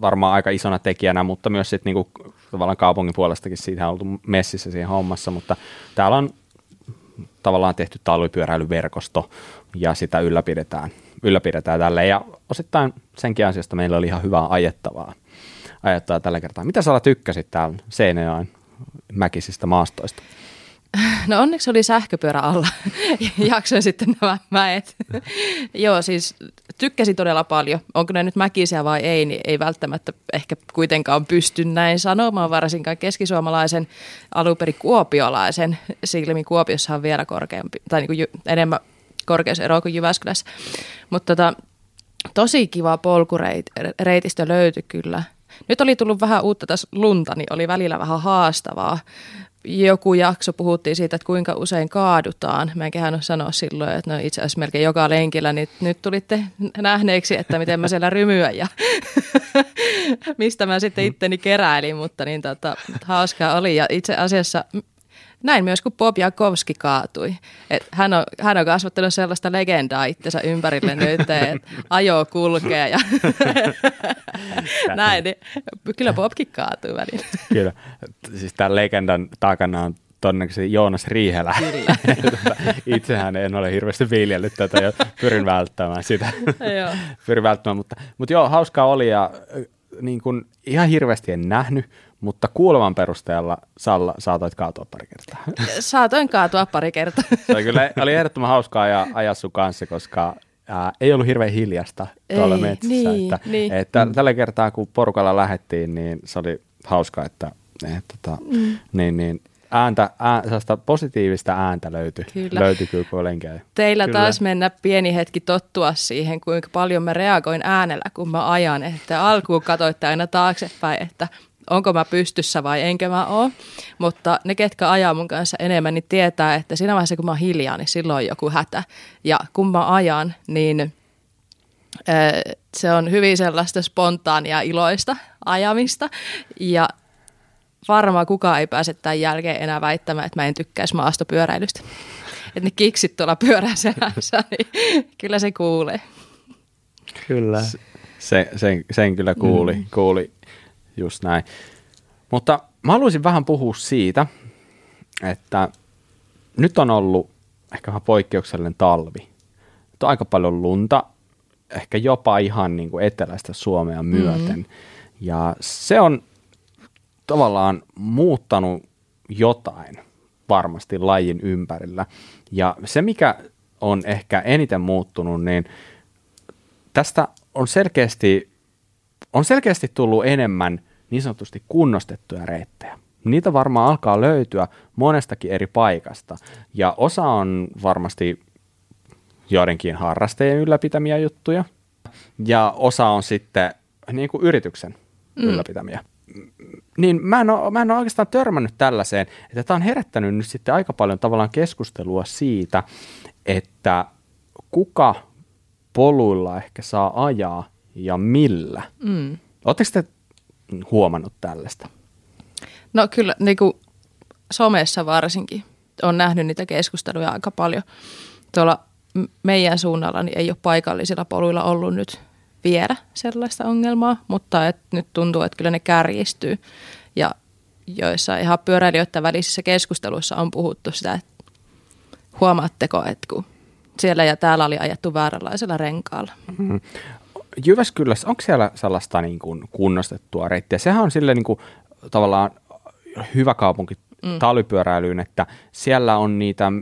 varmaan aika isona tekijänä, mutta myös sitten niinku, tavallaan kaupungin puolestakin siitä on oltu messissä siinä hommassa, mutta täällä on tavallaan tehty talvipyöräilyverkosto ja sitä ylläpidetään ylläpidetään tälle ja osittain senkin ansiosta meillä oli ihan hyvää ajettavaa, ajettavaa tällä kertaa. Mitä sä tykkäsit täällä Seinäjoen mäkisistä maastoista? No onneksi oli sähköpyörä alla. Jaksoin sitten nämä mäet. Joo, siis tykkäsin todella paljon. Onko ne nyt mäkisiä vai ei, niin ei välttämättä ehkä kuitenkaan pysty näin sanomaan, varsinkaan keskisuomalaisen aluperi kuopiolaisen silmin. Kuopiossa on vielä korkeampi, tai niin kuin enemmän korkeusero kuin Jyväskylässä. Mutta tota, tosi kiva polkureitistö löytyi kyllä. Nyt oli tullut vähän uutta tässä lunta, niin oli välillä vähän haastavaa. Joku jakso puhuttiin siitä, että kuinka usein kaadutaan. Mä en kehannut sanoa silloin, että no itse asiassa melkein joka lenkillä, niin nyt tulitte nähneeksi, että miten mä siellä rymyän ja mistä mä sitten itteni keräilin, mutta niin tota, hauskaa oli. Ja itse asiassa näin myös, kun Bob Jakowski kaatui. Et hän, on, hän on kasvattanut sellaista legendaa itsensä ympärille nyt, että ajo kulkee ja näin. Niin kyllä Bobkin kaatui välillä. Kyllä. Siis tämän legendan takana on todennäköisesti Joonas Riihelä. Itsehän en ole hirveästi viljellyt tätä ja pyrin välttämään sitä. pyrin välttämään, mutta, mutta joo, hauskaa oli ja niin kuin, ihan hirveästi en nähnyt, mutta kuulevan perusteella Salla saatoit kaatua pari kertaa. Saatoin kaatua pari kertaa. Se oli kyllä oli ehdottoman hauskaa ja ajaa sun kanssa, koska ää, ei ollut hirveän hiljasta tuolla ei, metsässä. Niin, että, niin. Että mm. tällä kertaa, kun porukalla lähettiin, niin se oli hauskaa, että, että tota, mm. niin, niin, ääntä, ää, positiivista ääntä löytyi kyllä, löytyi kyllä kun olen käy. Teillä kyllä. taas mennä pieni hetki tottua siihen, kuinka paljon mä reagoin äänellä, kun mä ajan. Että alkuun katsoitte aina taaksepäin, että onko mä pystyssä vai enkö mä oo. Mutta ne, ketkä ajaa mun kanssa enemmän, niin tietää, että siinä vaiheessa kun mä oon hiljaa, niin silloin on joku hätä. Ja kun mä ajan, niin se on hyvin sellaista spontaania iloista ajamista. Ja varmaan kukaan ei pääse tämän jälkeen enää väittämään, että mä en tykkäisi maastopyöräilystä. Että ne kiksit tuolla pyöräselässä, niin kyllä se kuulee. Kyllä. Se, sen, sen kyllä kuuli, mm. kuuli just näin. Mutta mä haluaisin vähän puhua siitä, että nyt on ollut ehkä vähän poikkeuksellinen talvi. Nyt on aika paljon lunta, ehkä jopa ihan niin kuin eteläistä Suomea myöten. Mm-hmm. Ja se on tavallaan muuttanut jotain varmasti lajin ympärillä. Ja se, mikä on ehkä eniten muuttunut, niin tästä on selkeästi, on selkeästi tullut enemmän niin sanotusti kunnostettuja reittejä. Niitä varmaan alkaa löytyä monestakin eri paikasta. Ja osa on varmasti joidenkin harrastajien ylläpitämiä juttuja. Ja osa on sitten niin kuin yrityksen mm. ylläpitämiä niin mä en, ole, mä en ole oikeastaan törmännyt tällaiseen, että tämä on herättänyt nyt sitten aika paljon tavallaan keskustelua siitä, että kuka poluilla ehkä saa ajaa ja millä. Mm. Oletteko te huomannut tällaista? No kyllä, niin kuin somessa varsinkin. on nähnyt niitä keskusteluja aika paljon. Tuolla meidän suunnalla niin ei ole paikallisilla poluilla ollut nyt viedä sellaista ongelmaa, mutta et nyt tuntuu, että kyllä ne kärjistyy. Ja joissa ihan pyöräilijöiden välisissä keskusteluissa on puhuttu sitä, että huomaatteko, että kun siellä ja täällä oli ajettu vääränlaisella renkaalla. Mm-hmm. Jyväskylässä, onko siellä sellaista niin kuin kunnostettua reittiä? Sehän on sille niin kuin, tavallaan hyvä kaupunki mm. talvipyöräilyyn, että siellä on niitä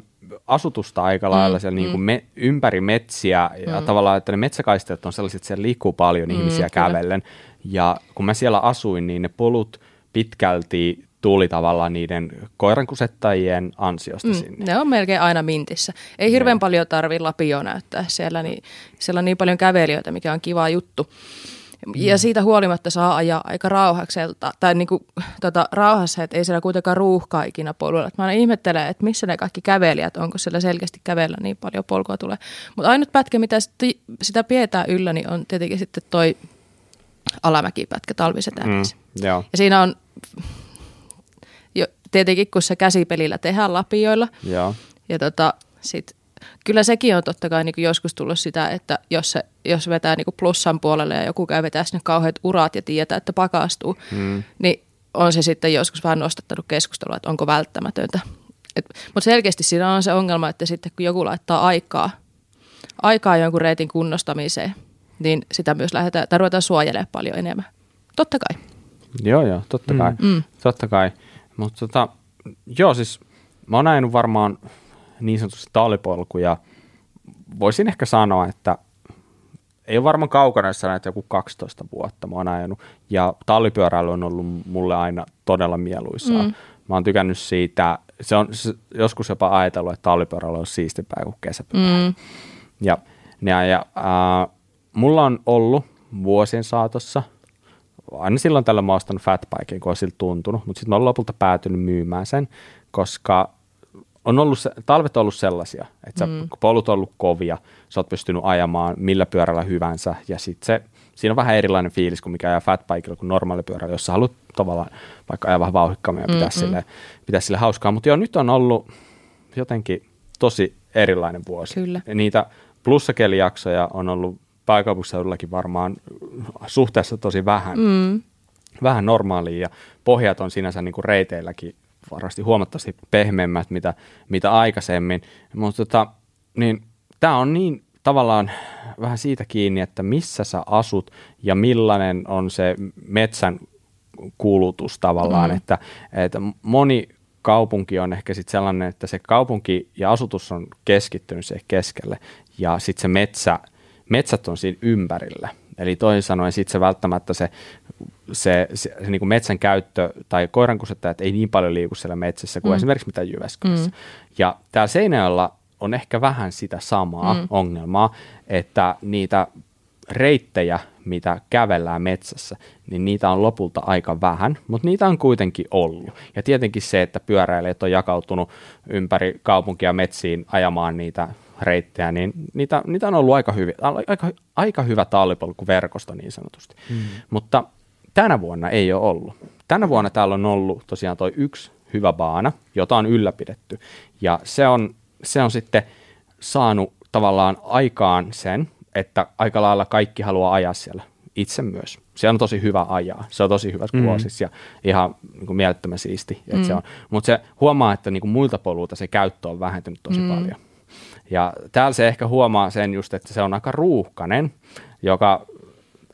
asutusta aika lailla mm, siellä mm. Niin kuin me, ympäri metsiä ja mm. tavallaan, että ne metsäkaisteet on sellaiset, että siellä liikkuu paljon mm, ihmisiä kyllä. kävellen. Ja kun mä siellä asuin, niin ne polut pitkälti tuli tavallaan niiden koirankusettajien ansiosta mm, sinne. Ne on melkein aina mintissä. Ei hirveän ne. paljon tarvitse Lapio näyttää siellä, niin siellä on niin paljon kävelijöitä, mikä on kiva juttu. Ja mm. siitä huolimatta saa ajaa aika rauhakselta, tai niin kuin, tota, rauhassa, että ei siellä kuitenkaan ruuhkaa ikinä poluilla. Mä aina ihmettelen, että missä ne kaikki kävelijät, onko siellä selkeästi kävellä niin paljon polkua tulee. Mutta ainut pätkä, mitä sitä pidetään yllä, niin on tietenkin sitten toi alamäkipätkä talviset mm, Ja siinä on tietenkin, kun se käsipelillä tehdään lapioilla, joo. ja tota, sit kyllä sekin on totta kai niin joskus tullut sitä, että jos, se, jos vetää niin plussan puolelle ja joku käy vetää sinne kauheat urat ja tietää, että pakastuu, hmm. niin on se sitten joskus vähän nostattanut keskustelua, että onko välttämätöntä. mutta selkeästi siinä on se ongelma, että sitten kun joku laittaa aikaa, aikaa jonkun reitin kunnostamiseen, niin sitä myös lähdetään, tai ruvetaan suojelemaan paljon enemmän. Totta kai. Joo, joo, totta kai. Mm. mm. Totta kai. Mutta tota, joo, siis mä oon ajanut varmaan niin sanotusti talipolkuja. Voisin ehkä sanoa, että ei ole varmaan kaukana, jos näitä joku 12 vuotta mä oon ajanut. Ja tallipyöräily on ollut mulle aina todella mieluisaa. Mm. Mä oon tykännyt siitä, se on se, joskus jopa ajatellut, että tallipyöräily on siistipää kuin kesäpyöräily. Mm. Ja, ja, ja äh, mulla on ollut vuosien saatossa, aina silloin tällä mä ostanut fatbiken, kun on siltä tuntunut, mutta sitten mä oon lopulta päätynyt myymään sen, koska on ollut, talvet on ollut sellaisia, että mm. kun polut on ollut kovia, sä oot pystynyt ajamaan millä pyörällä hyvänsä, ja sitten se, siinä on vähän erilainen fiilis kuin mikä ajaa fatbikella kuin normaali pyörällä, jos sä haluat tavallaan vaikka ajaa vähän vauhikkaammin ja pitää, sille, pitää sille hauskaa. Mutta joo, nyt on ollut jotenkin tosi erilainen vuosi. Kyllä. Niitä plussakelijaksoja on ollut pääkaupunkiseudullakin varmaan suhteessa tosi vähän. Mm. Vähän normaalia ja pohjat on sinänsä niin kuin reiteilläkin varmasti huomattavasti pehmeämmät mitä, mitä aikaisemmin, mutta tota, niin tämä on niin tavallaan vähän siitä kiinni, että missä sä asut ja millainen on se metsän kulutus tavallaan, mm. että, että moni kaupunki on ehkä sitten sellainen, että se kaupunki ja asutus on keskittynyt siihen keskelle ja sitten se metsä, metsät on siinä ympärillä. Eli toisin sanoen sitten se välttämättä se, se, se, se niin kuin metsän käyttö tai koirankusettajat ei niin paljon liiku siellä metsässä kuin mm. esimerkiksi mitä Jyväskylässä. Mm. Ja täällä Seinäjoella on ehkä vähän sitä samaa mm. ongelmaa, että niitä reittejä, mitä kävellään metsässä, niin niitä on lopulta aika vähän, mutta niitä on kuitenkin ollut. Ja tietenkin se, että pyöräilijät on jakautunut ympäri kaupunkia metsiin ajamaan niitä reittejä, niin niitä, niitä on ollut aika, hyvi, aika, aika hyvä tallipolkuverkosto niin sanotusti. Mm. Mutta tänä vuonna ei ole ollut. Tänä vuonna täällä on ollut tosiaan toi yksi hyvä baana, jota on ylläpidetty. Ja se on, se on sitten saanut tavallaan aikaan sen, että aika lailla kaikki haluaa ajaa siellä itse myös. Se on tosi hyvä ajaa. Se on tosi hyvä mm. kuosissa ja ihan niin kuin mielettömän siisti. Mm. se on. Mutta se huomaa, että niin kuin muilta poluilta se käyttö on vähentynyt tosi mm. paljon. Ja täällä se ehkä huomaa sen just, että se on aika ruuhkanen, joka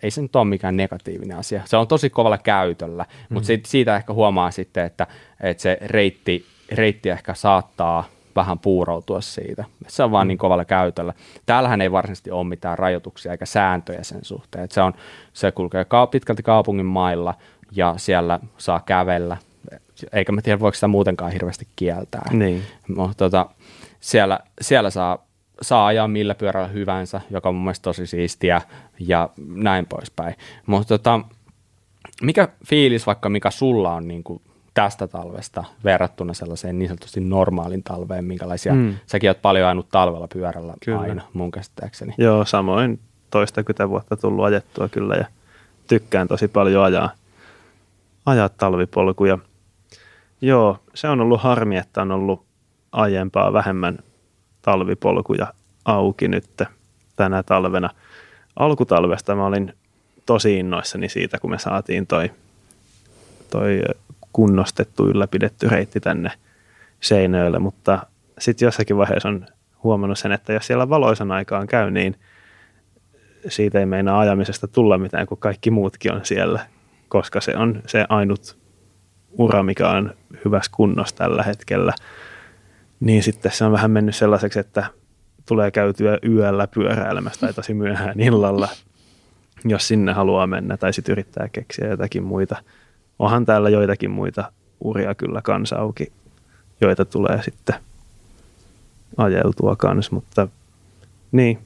ei se nyt ole mikään negatiivinen asia. Se on tosi kovalla käytöllä, mm. mutta siitä, siitä ehkä huomaa sitten, että, että se reitti, reitti ehkä saattaa vähän puuroutua siitä. Se on vaan mm. niin kovalla käytöllä. Täällähän ei varsinaisesti ole mitään rajoituksia eikä sääntöjä sen suhteen. Että se, on, se kulkee ka- pitkälti kaupungin mailla ja siellä saa kävellä. Eikä mä tiedä, voiko sitä muutenkaan hirveästi kieltää. Niin. Mutta tota, siellä, siellä saa, saa ajaa millä pyörällä hyvänsä, joka on mun mielestä tosi siistiä ja näin poispäin. Mutta tota, mikä fiilis vaikka mikä sulla on niin kuin tästä talvesta verrattuna sellaiseen niin sanotusti normaalin talveen, minkälaisia, mm. säkin oot paljon ajanut talvella pyörällä kyllä. aina mun käsittääkseni. Joo, samoin toistakymmentä vuotta tullut ajettua kyllä ja tykkään tosi paljon ajaa, ajaa talvipolkuja. Joo, se on ollut harmi, että on ollut aiempaa vähemmän talvipolkuja auki nyt tänä talvena. Alkutalvesta mä olin tosi innoissani siitä, kun me saatiin toi, toi kunnostettu, ylläpidetty reitti tänne Seinöille, mutta sitten jossakin vaiheessa on huomannut sen, että jos siellä valoisan aikaan käy, niin siitä ei meinaa ajamisesta tulla mitään, kun kaikki muutkin on siellä, koska se on se ainut ura, mikä on hyvässä kunnossa tällä hetkellä. Niin sitten se on vähän mennyt sellaiseksi, että tulee käytyä yöllä pyöräilemässä tai tosi myöhään illalla, jos sinne haluaa mennä tai sitten yrittää keksiä jotakin muita – onhan täällä joitakin muita uria kyllä kanssa auki, joita tulee sitten ajeltua kans, mutta niin,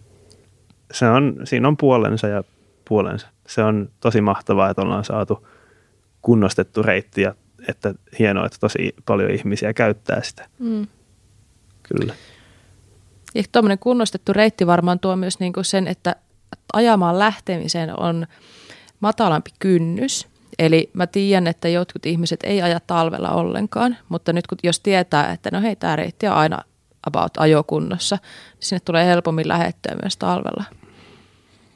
se on, siinä on puolensa ja puolensa. Se on tosi mahtavaa, että ollaan saatu kunnostettu reitti ja että hienoa, että tosi paljon ihmisiä käyttää sitä. Mm. Kyllä. Ja tuommoinen kunnostettu reitti varmaan tuo myös niin sen, että ajamaan lähtemiseen on matalampi kynnys – Eli mä tiedän, että jotkut ihmiset ei aja talvella ollenkaan, mutta nyt kun jos tietää, että no hei, tämä reitti on aina about ajokunnossa, niin sinne tulee helpommin lähettyä myös talvella.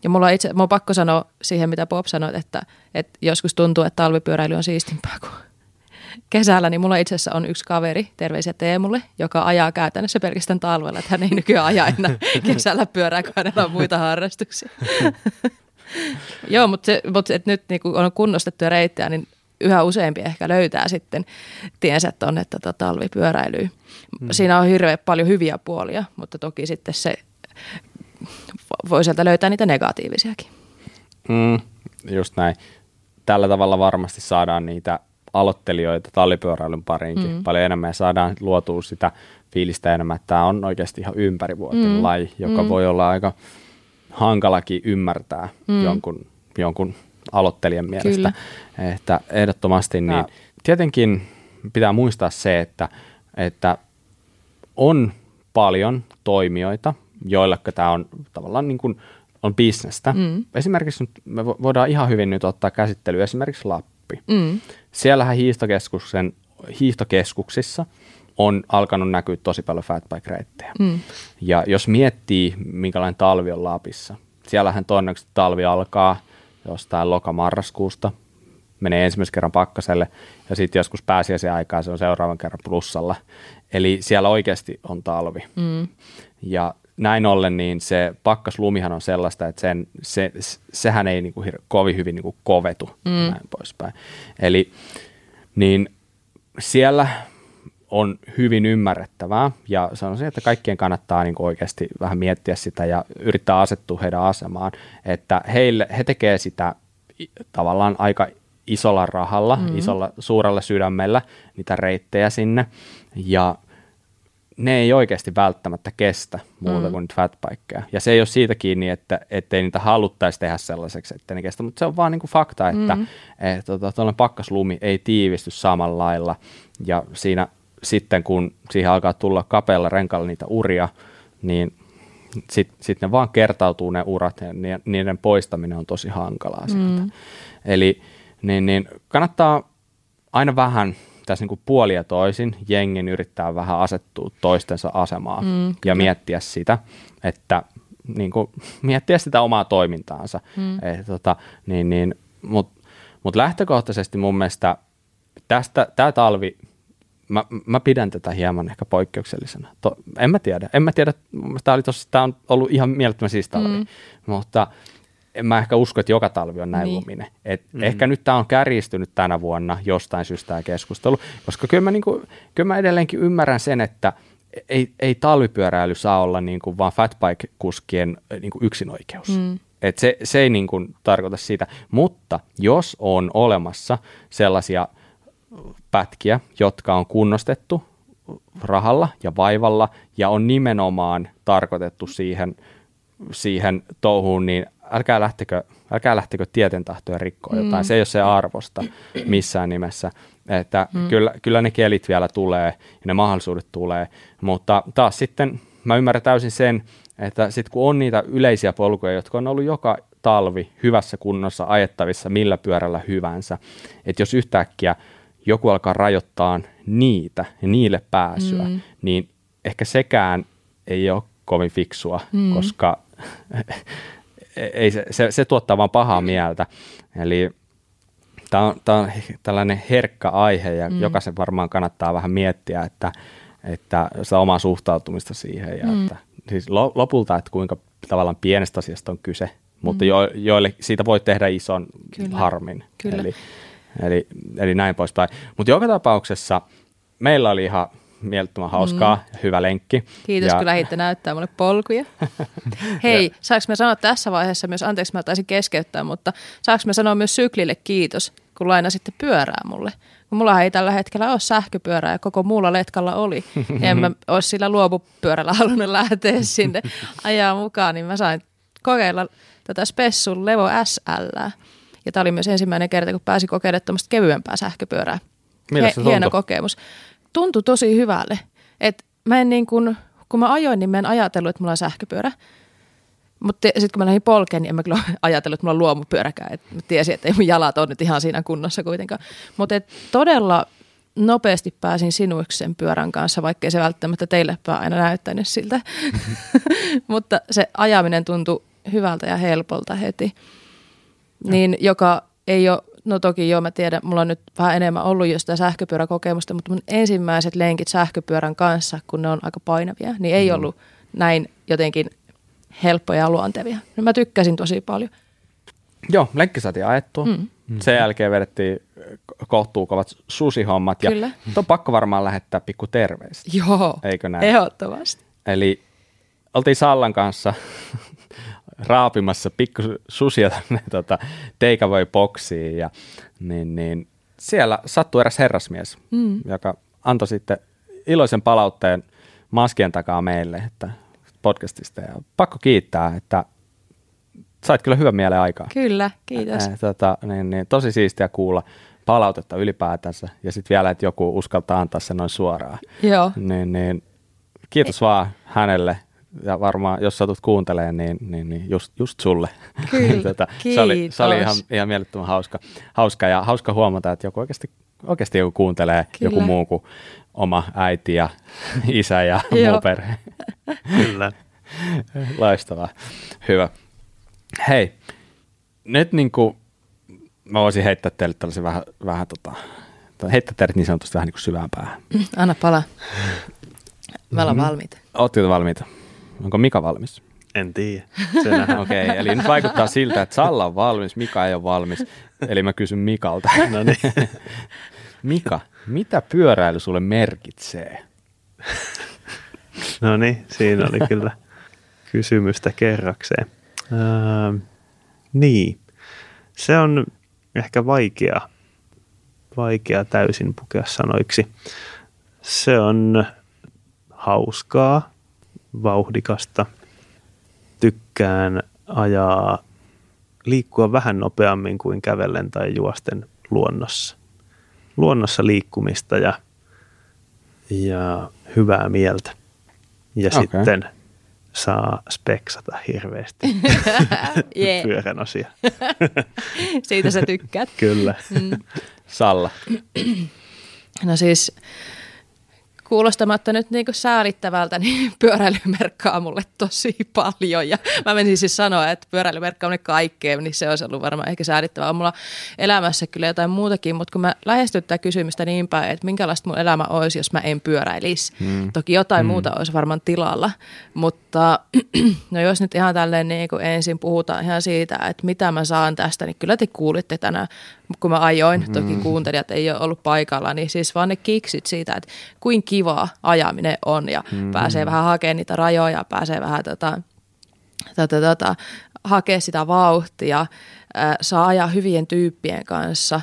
Ja mulla on, itse, mulla on pakko sanoa siihen, mitä Bob sanoi, että, että joskus tuntuu, että talvipyöräily on siistimpää kuin kesällä, niin mulla itse asiassa on yksi kaveri, terveisiä Teemulle, joka ajaa käytännössä pelkästään talvella, että hän ei nykyään aja enää kesällä pyörää, kun hänellä on muita harrastuksia. Joo, mutta, se, mutta et nyt niin kun on kunnostettuja reittejä, niin yhä useampi ehkä löytää sitten tiensä tuonne tota talvipyöräilyyn. Hmm. Siinä on hirveän paljon hyviä puolia, mutta toki sitten se voi sieltä löytää niitä negatiivisiakin. Mm, just näin. Tällä tavalla varmasti saadaan niitä aloittelijoita tallipyöräilyn pariinkin mm. paljon enemmän ja saadaan luotua sitä fiilistä enemmän, että tämä on oikeasti ihan ympärivuotinen mm. laji, joka mm. voi olla aika hankalakin ymmärtää mm. jonkun, jonkun aloittelijan mielestä. Kyllä. Että ehdottomasti niin tietenkin pitää muistaa se, että, että on paljon toimijoita, joilla tämä on tavallaan niin kuin on bisnestä. Mm. Esimerkiksi me voidaan ihan hyvin nyt ottaa käsittelyä esimerkiksi Lappi. Mm. Siellähän hiihtokeskuksen, hiihtokeskuksissa – on alkanut näkyä tosi paljon fatbike-reittejä. Mm. Ja jos miettii, minkälainen talvi on Lapissa, siellähän todennäköisesti talvi alkaa jostain lokamarraskuusta, menee ensimmäisen kerran pakkaselle ja sitten joskus pääsiäisen aikaa se on seuraavan kerran plussalla. Eli siellä oikeasti on talvi. Mm. Ja näin ollen niin se pakkaslumihan on sellaista, että sen, se, sehän ei niin kuin hir- kovin hyvin niin kuin kovetu mm. näin poispäin. Eli niin siellä on hyvin ymmärrettävää ja sanoisin, että kaikkien kannattaa niin oikeasti vähän miettiä sitä ja yrittää asettua heidän asemaan, että heille, he tekee sitä tavallaan aika isolla rahalla, mm-hmm. isolla suurella sydämellä niitä reittejä sinne ja ne ei oikeasti välttämättä kestä muuta mm. kuin fatbikeja. Ja se ei ole siitä kiinni, että ettei niitä haluttaisi tehdä sellaiseksi, että ne kestä, mutta se on vaan niin kuin fakta, että mm. et, tuollainen pakkaslumi ei tiivisty samalla lailla ja siinä sitten kun siihen alkaa tulla kapealla renkalla niitä uria, niin sitten sit ne vaan kertautuu ne urat ja niiden poistaminen on tosi hankalaa sieltä. Mm. Eli niin, niin kannattaa aina vähän tässä niin kuin puoli ja toisin jengin yrittää vähän asettua toistensa asemaan mm, ja miettiä sitä, että niin kuin, miettiä sitä omaa toimintaansa. Mm. Et, tota, niin, niin, Mutta mut lähtökohtaisesti mun mielestä tästä, tämä talvi mä, mä pidän tätä hieman ehkä poikkeuksellisena. To, en mä tiedä. En mä tiedä, tämä, oli tossa, tämä on ollut ihan mielettömän siis talvi, mm. mutta en mä ehkä usko, että joka talvi on näin niin. luminen. Et mm. Ehkä nyt tämä on kärjistynyt tänä vuonna jostain syystä tämä keskustelu, koska kyllä mä, niinku, kyllä mä edelleenkin ymmärrän sen, että ei, ei talvipyöräily saa olla niinku vaan fatbike-kuskien niinku yksinoikeus. Mm. Et se, se ei niinku tarkoita sitä, mutta jos on olemassa sellaisia – pätkiä, jotka on kunnostettu rahalla ja vaivalla ja on nimenomaan tarkoitettu siihen, siihen touhuun, niin älkää lähtekö, älkää lähtekö tieten tahtoja rikkoa jotain. Mm. Se ei ole se arvosta missään nimessä. Että mm. kyllä, kyllä ne kelit vielä tulee ja ne mahdollisuudet tulee, mutta taas sitten mä ymmärrän täysin sen, että sitten kun on niitä yleisiä polkuja, jotka on ollut joka talvi hyvässä kunnossa ajettavissa millä pyörällä hyvänsä, että jos yhtäkkiä joku alkaa rajoittaa niitä ja niille pääsyä, mm. niin ehkä sekään ei ole kovin fiksua, mm. koska ei se, se, se tuottaa vaan pahaa mieltä. Eli tämä on, tämä on tällainen herkkä aihe ja mm. jokaisen varmaan kannattaa vähän miettiä, että, että sitä omaa suhtautumista siihen ja mm. että, siis lopulta, että kuinka tavallaan pienestä asiasta on kyse, mutta mm. jo, joille siitä voi tehdä ison Kyllä. harmin. Kyllä. Eli, Eli, eli näin poispäin. Mutta joka tapauksessa meillä oli ihan mielettömän hauskaa mm. hyvä lenkki. Kiitos, ja... kun lähditte näyttää mulle polkuja. Hei, ja... saanko me sanoa tässä vaiheessa myös, anteeksi mä taisin keskeyttää, mutta saanko me sanoa myös syklille kiitos, kun lainasitte pyörää mulle? Kun mulla ei tällä hetkellä ole sähköpyörää ja koko muulla letkalla oli. En mä olisi sillä luopupyörällä halunnut lähteä sinne ajaa mukaan, niin mä sain kokeilla tätä Spessun Levo SL. Ja tämä oli myös ensimmäinen kerta, kun pääsi kokeilemaan kevyempää sähköpyörää. He, hieno kokemus. Tuntui tosi hyvälle. Et mä en niin kun, kun mä ajoin, niin mä en ajatellut, että mulla on sähköpyörä. Mutta sitten kun mä lähdin polkeen, niin en mä kyllä ajatellut, että mulla on luomupyöräkään. Et mä tiesin, että ei mun jalat ole nyt ihan siinä kunnossa kuitenkaan. Mutta todella nopeasti pääsin sinuiksi sen pyörän kanssa, vaikkei se välttämättä teille aina näyttänyt siltä. Mutta se ajaminen tuntui hyvältä ja helpolta heti niin joka ei ole, no toki joo mä tiedän, mulla on nyt vähän enemmän ollut jo sitä sähköpyöräkokemusta, mutta mun ensimmäiset lenkit sähköpyörän kanssa, kun ne on aika painavia, niin ei mm. ollut näin jotenkin helppoja ja luontevia. No mä tykkäsin tosi paljon. Joo, lenkki saatiin ajettua. Mm. Sen jälkeen vedettiin kohtuukovat susihommat. Kyllä. Ja on pakko varmaan lähettää pikku terveistä. Joo, Eikö näin? ehdottomasti. Eli oltiin Sallan kanssa raapimassa pikku susia tänne tota, takeaway boksiin ja niin, niin, siellä sattui eräs herrasmies, mm. joka antoi sitten iloisen palautteen maskien takaa meille että podcastista ja pakko kiittää, että sait kyllä hyvän mielen aikaa. Kyllä, kiitos. Äh, tota, niin, niin, tosi siistiä kuulla palautetta ylipäätänsä ja sitten vielä, että joku uskaltaa antaa sen noin suoraan. Joo. Niin, niin, kiitos e- vaan hänelle ja varmaan jos satut kuuntelemaan, niin, niin, niin just, just sulle. Kyllä, tota, se, oli, se oli ihan, ihan mielettömän hauska, hauska ja hauska huomata, että joku oikeasti, oikeasti joku kuuntelee Kyllä. joku muu kuin oma äiti ja isä ja muu perhe. Kyllä. Loistavaa. Hyvä. Hei, nyt niin kuin mä voisin heittää teille tällaisen vähän, vähän tota, heittää teille niin sanotusti vähän niin kuin syvään päähän. Anna pala. Mä olen mm-hmm. valmiita. Ootteko valmiita? Onko Mika valmis? En tiedä. Okei, okay, eli nyt vaikuttaa siltä, että Salla on valmis, Mika ei ole valmis. Eli mä kysyn Mikalta. No niin. Mika, mitä pyöräily sulle merkitsee? No niin, siinä oli kyllä kysymystä kerrakseen. Öö, niin, se on ehkä vaikea, vaikea täysin pukea sanoiksi. Se on hauskaa, vauhdikasta. Tykkään ajaa, liikkua vähän nopeammin kuin kävellen tai juosten luonnossa. Luonnossa liikkumista ja, ja hyvää mieltä. Ja okay. sitten saa speksata hirveästi yeah. pyörän osia. Siitä sä tykkäät. Kyllä. Mm. Salla. No siis kuulostamatta nyt niin kuin säälittävältä, niin pyöräily merkkaa mulle tosi paljon. Ja mä menin siis sanoa, että pyöräily merkkaa mulle kaikkea, niin se olisi ollut varmaan ehkä säälittävää. On mulla elämässä kyllä jotain muutakin, mutta kun mä lähestyn tätä kysymystä niin päin, että minkälaista mun elämä olisi, jos mä en pyöräilisi. Hmm. Toki jotain hmm. muuta olisi varmaan tilalla, mutta no jos nyt ihan tälleen niin kuin ensin puhutaan ihan siitä, että mitä mä saan tästä, niin kyllä te kuulitte tänään kun mä ajoin, mm. toki kuuntelijat ei ole ollut paikalla, niin siis vaan ne kiksit siitä, että kuin kivaa ajaminen on ja mm. pääsee vähän hakemaan niitä rajoja, pääsee vähän tota, tota, tota, hakea sitä vauhtia, äh, saa ajaa hyvien tyyppien kanssa,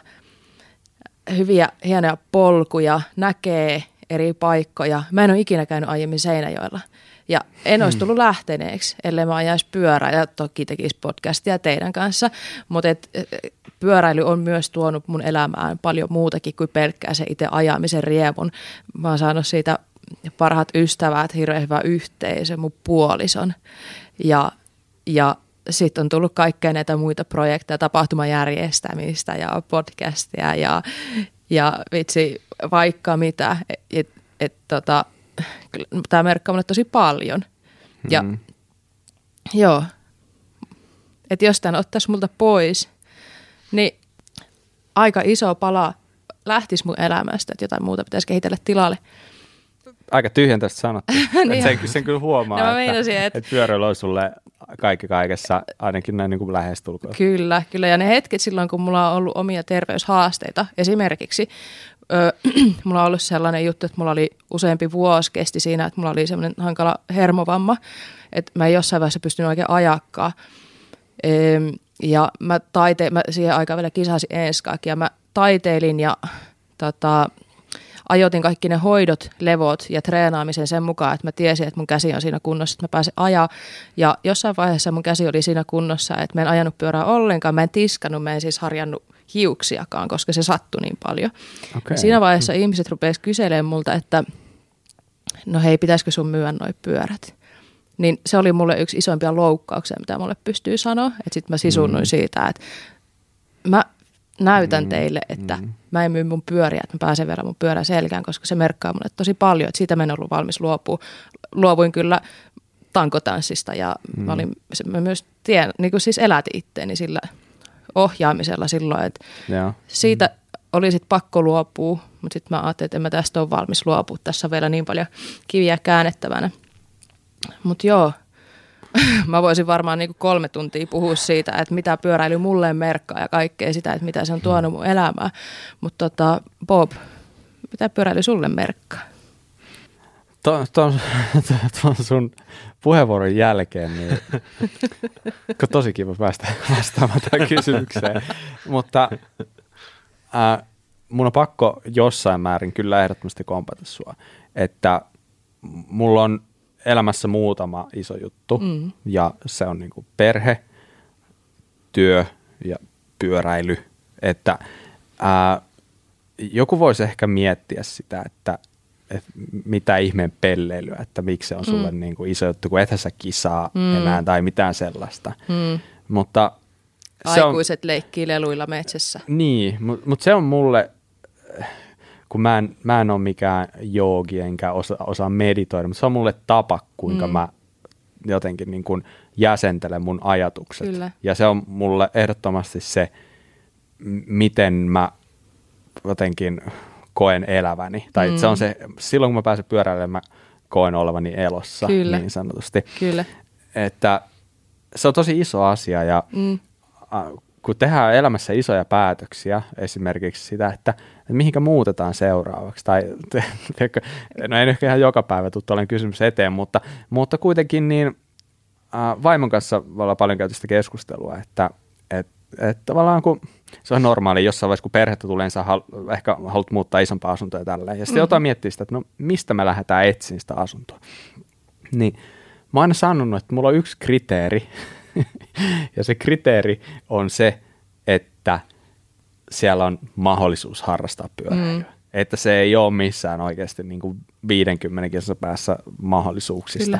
hyviä hienoja polkuja, näkee eri paikkoja. Mä en ole ikinä käynyt aiemmin Seinäjoella. Ja en olisi mm. tullut lähteneeksi, ellei mä ajaisi pyörää ja toki tekisi podcastia teidän kanssa. Mutta et, pyöräily on myös tuonut mun elämään paljon muutakin kuin pelkkää se itse ajamisen riemun. Mä oon saanut siitä parhaat ystävät, hirveän hyvä yhteisö, mun puolison. Ja, ja sitten on tullut kaikkea näitä muita projekteja, tapahtumajärjestämistä ja podcastia ja, ja vitsi vaikka mitä. Et, et, tota, tämä merkkaa mulle tosi paljon. Ja mm. joo, että jos tämän ottaisi multa pois, niin aika iso pala lähtisi mun elämästä, että jotain muuta pitäisi kehitellä tilalle. Aika tyhjentästä sanottu. niin sen, sen kyllä huomaa, no, että, että, että pyöräily on sulle kaikki kaikessa, ainakin näin niin kuin lähestulkoon. Kyllä, kyllä. Ja ne hetket silloin, kun mulla on ollut omia terveyshaasteita, esimerkiksi ö, mulla on ollut sellainen juttu, että mulla oli useampi vuosi kesti siinä, että mulla oli semmoinen hankala hermovamma, että mä en jossain vaiheessa pystynyt oikein ajakkaa. E, ja mä, taite, mä siihen aikaan vielä kisasin enskaakin ja mä taiteilin ja tota, ajoitin kaikki ne hoidot, levot ja treenaamisen sen mukaan, että mä tiesin, että mun käsi on siinä kunnossa, että mä pääsen ajaa. Ja jossain vaiheessa mun käsi oli siinä kunnossa, että mä en ajanut pyörää ollenkaan, mä en tiskannut, mä en siis harjannut hiuksiakaan, koska se sattui niin paljon. Okay. siinä vaiheessa mm. ihmiset rupesivat kyselemään multa, että no hei, pitäisikö sun myydä noi pyörät? Niin se oli mulle yksi isoimpia loukkauksia, mitä mulle pystyy sanoa. Että sitten mä sisunnuin mm. siitä, että mä näytän mm. teille, että mm. mä en myy mun pyöriä, että mä pääsen verran mun pyörän selkään, koska se merkkaa mulle tosi paljon. Että siitä mä en ollut valmis luopua. Luovuin kyllä tankotanssista ja mm. mä, olin, mä myös tien, niin kuin siis elätin itteeni sillä ohjaamisella silloin, että Joo. siitä mm. oli sitten pakko luopua, mutta sitten mä ajattelin, että en mä tästä ole valmis luopua. Tässä on vielä niin paljon kiviä käännettävänä. Mutta joo, mä voisin varmaan niin kolme tuntia puhua siitä, että mitä pyöräily mulle merkkaa ja kaikkea sitä, että mitä se on tuonut mun elämään. Mutta tota, Bob, mitä pyöräily sulle merkkaa? Tuon, tuon, tuon sun puheenvuoron jälkeen, niin tosi kiva päästä vastaamaan tähän kysymykseen. Mutta äh, mun on pakko jossain määrin kyllä ehdottomasti kompata sua, että mulla on elämässä muutama iso juttu mm. ja se on niin perhe, työ ja pyöräily, että ää, joku voisi ehkä miettiä sitä, että, että mitä ihmeen pelleilyä, että miksi se on sulle mm. niin kuin iso juttu, kun ethän sä kisaa mm. enää tai mitään sellaista. Mm. Mutta se Aikuiset on, leikkii leluilla metsässä. Niin, mutta mut se on mulle kun mä en, mä en ole mikään joogi enkä osa, osaa meditoida, mutta se on mulle tapa, kuinka mm. mä jotenkin niin kuin jäsentelen mun ajatukset. Kyllä. Ja se on mulle ehdottomasti se, miten mä jotenkin koen eläväni. Tai mm. se on se, silloin kun mä pääsen pyöräilemään, mä koen olevani elossa Kyllä. niin sanotusti. Kyllä. Että se on tosi iso asia ja mm. kun tehdään elämässä isoja päätöksiä, esimerkiksi sitä, että, että mihinkä muutetaan seuraavaksi, tai no en ehkä ihan joka päivä tule olen kysymys eteen, mutta, mutta kuitenkin niin äh, vaimon kanssa voi olla paljon käytöstä keskustelua, että et, et tavallaan kun se on normaali, jossain vaiheessa kun perhettä tulee, niin sä hal- ehkä haluat muuttaa isompaa asuntoa ja tälleen. Ja sitten mm-hmm. jotain miettiä sitä, että no mistä me lähdetään etsiä sitä asuntoa. Niin mä oon aina sanonut, että mulla on yksi kriteeri, ja se kriteeri on se, että siellä on mahdollisuus harrastaa pyöräilyä. Mm. Että se ei ole missään oikeasti niin kuin 50 kilsa päässä mahdollisuuksista. Kyllä.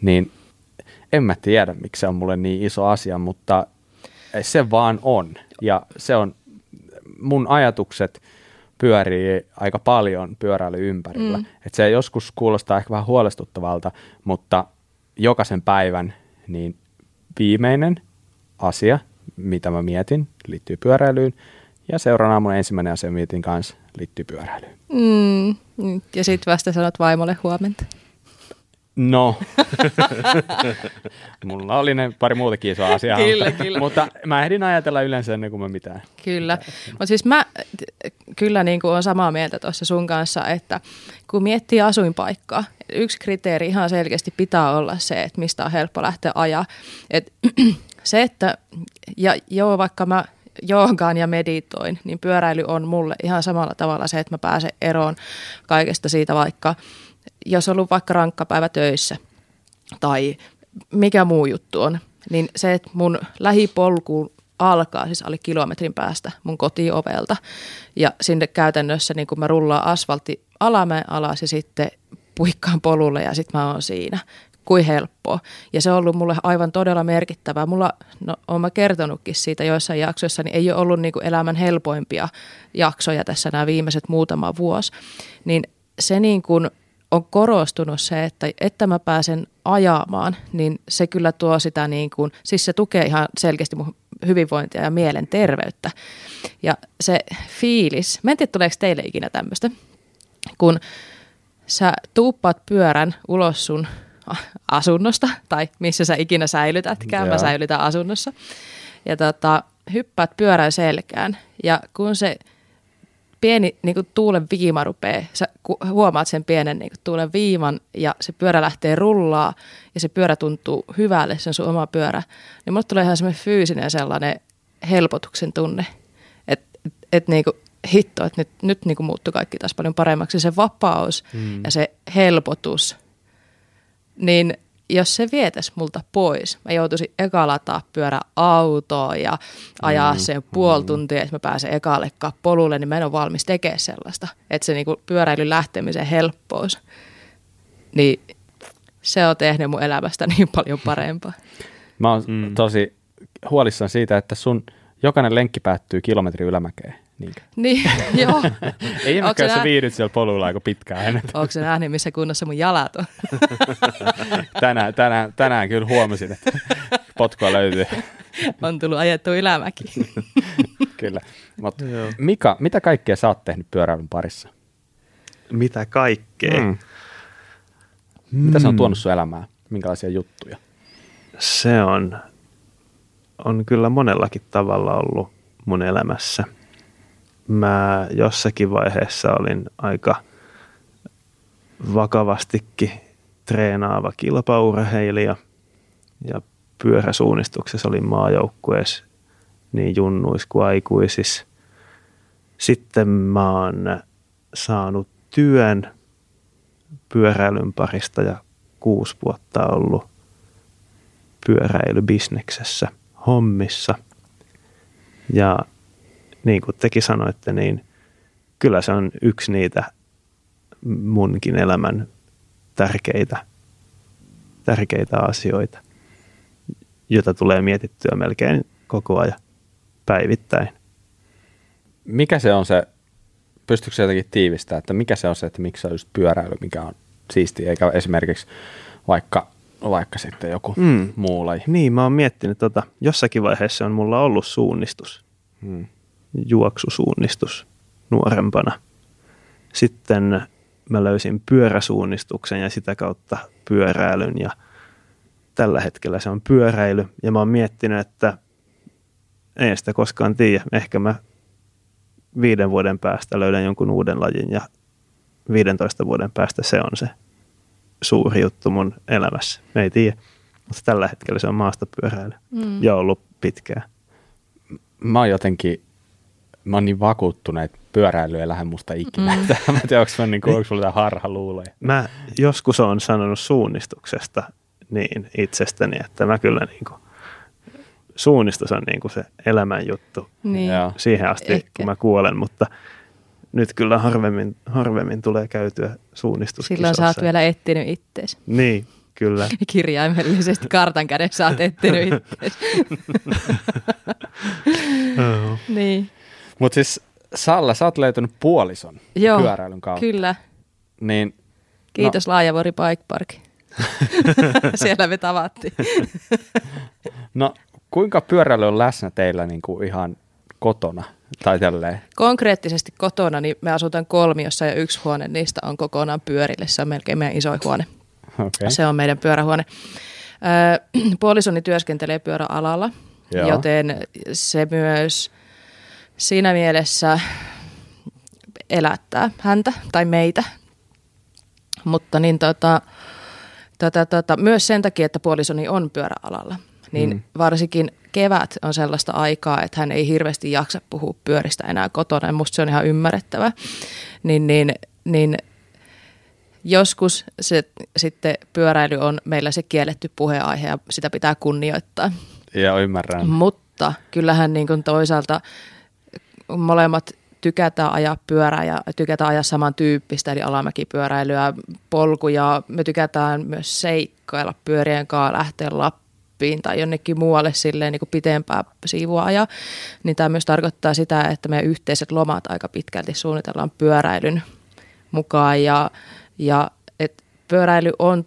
Niin en mä tiedä, miksi se on mulle niin iso asia, mutta se vaan on. Ja se on, mun ajatukset pyörii aika paljon pyöräily ympärillä. Mm. Et se joskus kuulostaa ehkä vähän huolestuttavalta, mutta jokaisen päivän niin viimeinen asia, mitä mä mietin, liittyy pyöräilyyn. Ja seuraavana aamun ensimmäinen asia mietin kanssa liittyy pyöräilyyn. Mm. Ja sitten vasta sanot vaimolle huomenta. No, mulla oli ne pari muutakin isoa asiaa, kyllä, mutta, kyllä. mutta mä ehdin ajatella yleensä ennen kuin mä mitään. Kyllä, mutta siis mä kyllä niin kuin olen samaa mieltä tuossa sun kanssa, että kun miettii asuinpaikkaa, yksi kriteeri ihan selkeästi pitää olla se, että mistä on helppo lähteä ajaa. Et, se, että, ja joo, vaikka mä joogaan ja meditoin, niin pyöräily on mulle ihan samalla tavalla se, että mä pääsen eroon kaikesta siitä vaikka – jos on ollut vaikka rankka päivä töissä tai mikä muu juttu on, niin se, että mun lähipolku alkaa siis alle kilometrin päästä mun kotiovelta ja sinne käytännössä niin kun mä rullaan asfaltti alamäen alas ja sitten puikkaan polulle ja sitten mä oon siinä. Kuin helppoa. Ja se on ollut mulle aivan todella merkittävää. Mulla, no oon mä kertonutkin siitä joissain jaksoissa, niin ei ole ollut niin elämän helpoimpia jaksoja tässä nämä viimeiset muutama vuosi. Niin se niin kuin on korostunut se, että, että mä pääsen ajamaan, niin se kyllä tuo sitä niin kuin, siis se tukee ihan selkeästi mun hyvinvointia ja mielenterveyttä. Ja se fiilis, mä en tiedä tuleeko teille ikinä tämmöistä, kun sä tuuppaat pyörän ulos sun asunnosta tai missä sä ikinä säilytätkään, mä säilytän asunnossa. Ja tota, hyppäät pyörän selkään ja kun se – pieni niin kuin tuulen viima rupeaa, sä huomaat sen pienen niin kuin tuulen viiman ja se pyörä lähtee rullaa ja se pyörä tuntuu hyvälle, se on sun oma pyörä, niin mulle tulee ihan semmoinen fyysinen sellainen helpotuksen tunne, että et, et niin kuin, hitto, että nyt, nyt niin kuin muuttui kaikki taas paljon paremmaksi. Se vapaus mm. ja se helpotus, niin – jos se vietäisi multa pois, mä joutuisin eka lataa pyörä autoon ja ajaa mm, sen puoli mm. tuntia, että mä pääsen ekalle polulle, niin mä en ole valmis tekemään sellaista. Että se niinku pyöräilyn lähtemisen helppous, niin se on tehnyt mun elämästä niin paljon parempaa. Mä oon mm. tosi huolissaan siitä, että sun jokainen lenkki päättyy kilometri ylämäkeen. Niinkö? Niin, joo. Ei ilmeisesti, jos sä viihdyt siellä polulla aika pitkään. Onko se nähnyt, missä kunnossa mun jalat on? tänään, tänään, tänään kyllä huomasin, että potkua löytyy. on tullut ajettu ylämäki. kyllä. Mutta Mika, mitä kaikkea sä oot tehnyt pyöräilyn parissa? Mitä kaikkea? Mm. Mitä se on tuonut sun elämään? Minkälaisia juttuja? Se on, on kyllä monellakin tavalla ollut mun elämässä – mä jossakin vaiheessa olin aika vakavastikin treenaava kilpaurheilija ja pyöräsuunnistuksessa olin maajoukkueessa niin junnuis kuin aikuisis. Sitten mä oon saanut työn pyöräilyn parista ja kuusi vuotta ollut pyöräilybisneksessä hommissa. Ja niin kuin tekin sanoitte, niin kyllä se on yksi niitä munkin elämän tärkeitä, tärkeitä asioita, joita tulee mietittyä melkein koko ajan päivittäin. Mikä se on se, pystyykö se jotenkin tiivistää, että mikä se on se, että miksi se on just pyöräily, mikä on siistiä, eikä esimerkiksi vaikka, vaikka sitten joku mm. muu laji? Niin, mä oon miettinyt, tota, jossakin vaiheessa on mulla ollut suunnistus. Hmm juoksusuunnistus nuorempana. Sitten mä löysin pyöräsuunnistuksen ja sitä kautta pyöräilyn ja tällä hetkellä se on pyöräily. Ja mä oon miettinyt, että ei sitä koskaan tiedä. Ehkä mä viiden vuoden päästä löydän jonkun uuden lajin ja 15 vuoden päästä se on se suuri juttu mun elämässä. Ei tiedä, mutta tällä hetkellä se on maastopyöräily mm. ja ollut pitkään. Mä oon jotenkin, mä oon niin vakuuttunut, että pyöräily ei lähde musta ikinä. Mm. mä en tiedä, onko mä niin kuin, onko mulla harha luulee. Mä joskus on sanonut suunnistuksesta niin itsestäni, että mä kyllä niin kuin, suunnistus on niin kuin se elämän juttu niin. siihen asti, Ehkä. kun mä kuolen, mutta nyt kyllä harvemmin, harvemmin tulee käytyä suunnistuskisossa. Silloin sä oot vielä etsinyt ittees. Niin, kyllä. Kirjaimellisesti kartan kädessä oot etsinyt ittees. niin. Mutta siis Salla, sä oot löytänyt puolison Joo, pyöräilyn kautta. kyllä. Niin, Kiitos no. Laajavuori Bike Park. Siellä me tavattiin. no, kuinka pyöräily on läsnä teillä niin kuin ihan kotona? Tai tälleen? Konkreettisesti kotona, niin me asutaan kolmiossa ja yksi huone niistä on kokonaan pyörille. Se on melkein meidän isoin huone. Okay. Se on meidän pyörähuone. puolisoni työskentelee pyöräalalla, Joo. joten se myös siinä mielessä elättää häntä tai meitä. Mutta niin tota, tota, tota, myös sen takia, että puolisoni on pyöräalalla, niin mm. varsinkin kevät on sellaista aikaa, että hän ei hirveästi jaksa puhua pyöristä enää kotona, ja musta se on ihan ymmärrettävä. Niin, niin, niin joskus se, sitten pyöräily on meillä se kielletty puheenaihe, ja sitä pitää kunnioittaa. Ja ymmärrän. Mutta kyllähän niin kuin toisaalta molemmat tykätään ajaa pyörää ja tykätään ajaa samantyyppistä, eli alamäkipyöräilyä, polkuja. Me tykätään myös seikkailla pyörien kanssa, lähteä Lappiin tai jonnekin muualle silleen niin kuin pitempää siivua ajaa. Niin tämä myös tarkoittaa sitä, että meidän yhteiset lomat aika pitkälti suunnitellaan pyöräilyn mukaan ja, ja et pyöräily on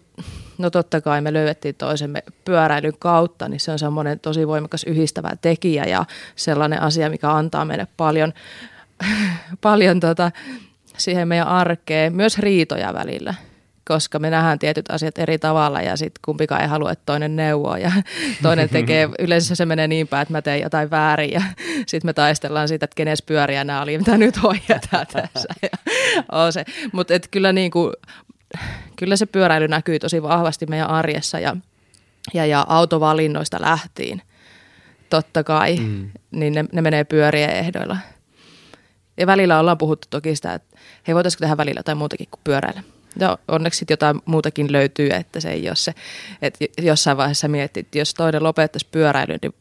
No totta kai me löydettiin toisemme pyöräilyn kautta, niin se on semmoinen tosi voimakas yhdistävä tekijä ja sellainen asia, mikä antaa meille paljon paljon tota, siihen meidän arkeen, myös riitoja välillä koska me nähdään tietyt asiat eri tavalla ja sitten kumpikaan ei halua, että toinen neuvoo ja toinen tekee, yleensä se menee niin päin, että mä teen jotain väärin ja sitten me taistellaan siitä, että kenes pyöriä nämä oli, mitä nyt hoidetaan tässä. Mutta kyllä, niinku, kyllä se pyöräily näkyy tosi vahvasti meidän arjessa ja, ja, ja autovalinnoista lähtiin totta kai, mm. niin ne, ne menee pyörien ehdoilla. Ja välillä ollaan puhuttu toki sitä, että hei voitaisiko tehdä välillä tai muutakin kuin pyöräillä. Ja onneksi sitten jotain muutakin löytyy, että se ei ole se, että jossain vaiheessa miettii, että jos toinen lopettaisi pyöräilyn, niin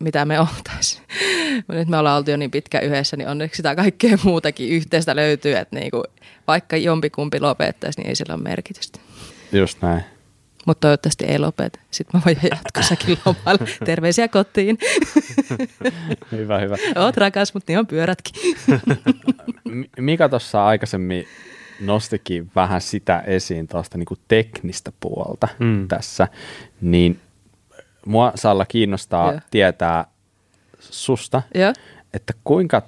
mitä me oltaisiin. Nyt me ollaan oltu jo niin pitkä yhdessä, niin onneksi sitä kaikkea muutakin yhteistä löytyy, että niinku, vaikka jompikumpi lopettaisi, niin ei sillä ole merkitystä. Just näin. Mutta toivottavasti ei lopeta. Sitten mä voin jatkossakin lomailla. Terveisiä kotiin. hyvä, hyvä. Oot rakas, mutta niin on pyörätkin. Mika tuossa aikaisemmin nostikin vähän sitä esiin tuosta niinku teknistä puolta mm. tässä, niin mua Salla kiinnostaa yeah. tietää susta, yeah. että kuinka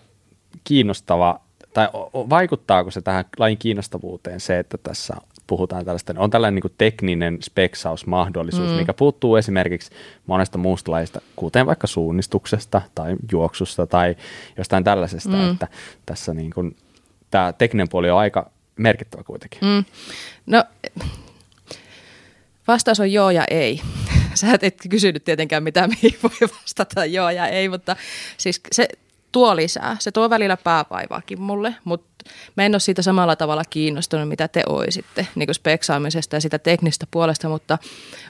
kiinnostava, tai vaikuttaako se tähän lain kiinnostavuuteen se, että tässä puhutaan tällaista, on tällainen niin kuin tekninen speksausmahdollisuus, mm. mikä puuttuu esimerkiksi monesta muusta lajista, kuten vaikka suunnistuksesta tai juoksusta tai jostain tällaisesta, mm. että tässä niin kuin, tämä tekninen puoli on aika merkittävä kuitenkin. Mm. No, vastaus on joo ja ei. Sä et kysynyt tietenkään mitä mihin voi vastata joo ja ei, mutta siis se tuo lisää. Se tuo välillä pääpaivaakin mulle, mutta mä en ole siitä samalla tavalla kiinnostunut, mitä te oisitte niin speksaamisesta ja sitä teknistä puolesta, mutta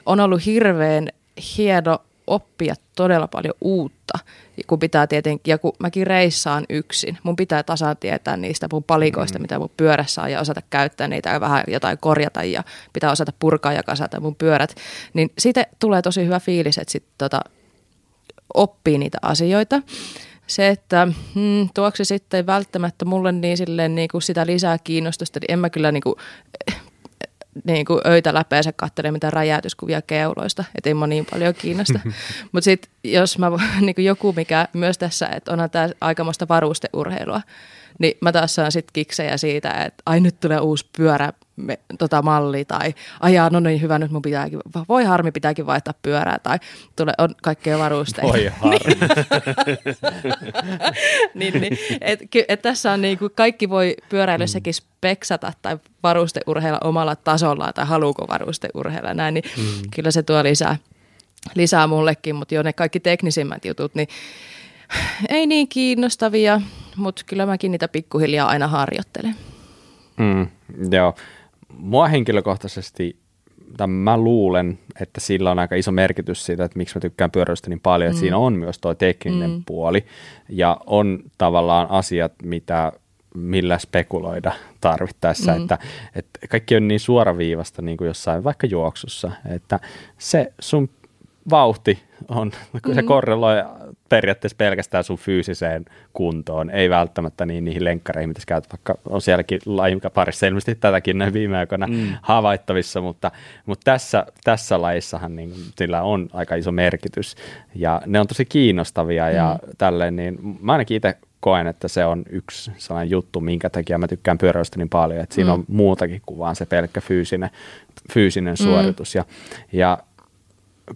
on ollut hirveän hieno oppia todella paljon uutta, kun pitää tietenkin, ja kun mäkin reissaan yksin, mun pitää tasan tietää niistä mun palikoista, mm. mitä mun pyörässä on, ja osata käyttää niitä ja vähän jotain korjata, ja pitää osata purkaa ja kasata mun pyörät, niin siitä tulee tosi hyvä fiilis, että sit tota, oppii niitä asioita. Se, että hmm, tuoksi sitten välttämättä mulle niin, silleen, niin kuin sitä lisää kiinnostusta, niin en mä kyllä niin kuin, niin kuin öitä läpeensä katselee mitään räjäytyskuvia keuloista, että ei mua niin paljon kiinnosta. Mutta sitten jos mä, niin kuin joku mikä myös tässä, että onhan tämä aikamoista varusteurheilua, niin mä taas saan sitten kiksejä siitä, että ai nyt tulee uusi pyörä me, tota malli tai ajaa, no niin hyvä, nyt mun pitääkin, voi harmi, pitääkin vaihtaa pyörää tai tulee, on kaikkea varusteita. Voi harmi. niin, niin, et, et tässä on niin kuin kaikki voi pyöräilyssäkin speksata tai varusteurheilla omalla tasollaan tai haluuko varusteurheilla näin, niin mm. kyllä se tuo lisää, lisää mullekin, mutta jo ne kaikki teknisimmät jutut, niin ei niin kiinnostavia, mutta kyllä mäkin niitä pikkuhiljaa aina harjoittelen. Mm, joo, mua henkilökohtaisesti, tai mä luulen, että sillä on aika iso merkitys siitä, että miksi mä tykkään pyöräilystä niin paljon, että mm. siinä on myös tuo tekninen mm. puoli, ja on tavallaan asiat, mitä millä spekuloida tarvittaessa, mm. että, että kaikki on niin suoraviivasta niin kuin jossain vaikka juoksussa, että se sun vauhti on, mm. se korreloi periaatteessa pelkästään sun fyysiseen kuntoon, ei välttämättä niin niihin lenkkareihin, mitä käyt, vaikka on sielläkin lajin parissa ilmeisesti tätäkin näin viime aikoina mm. havaittavissa, mutta, mutta tässä, tässä lajissahan niin, sillä on aika iso merkitys ja ne on tosi kiinnostavia mm. ja tälleen, niin mä ainakin itse koen, että se on yksi sellainen juttu, minkä takia mä tykkään pyöräilystä niin paljon, että siinä mm. on muutakin kuin vaan se pelkkä fyysinen, fyysinen mm. suoritus ja, ja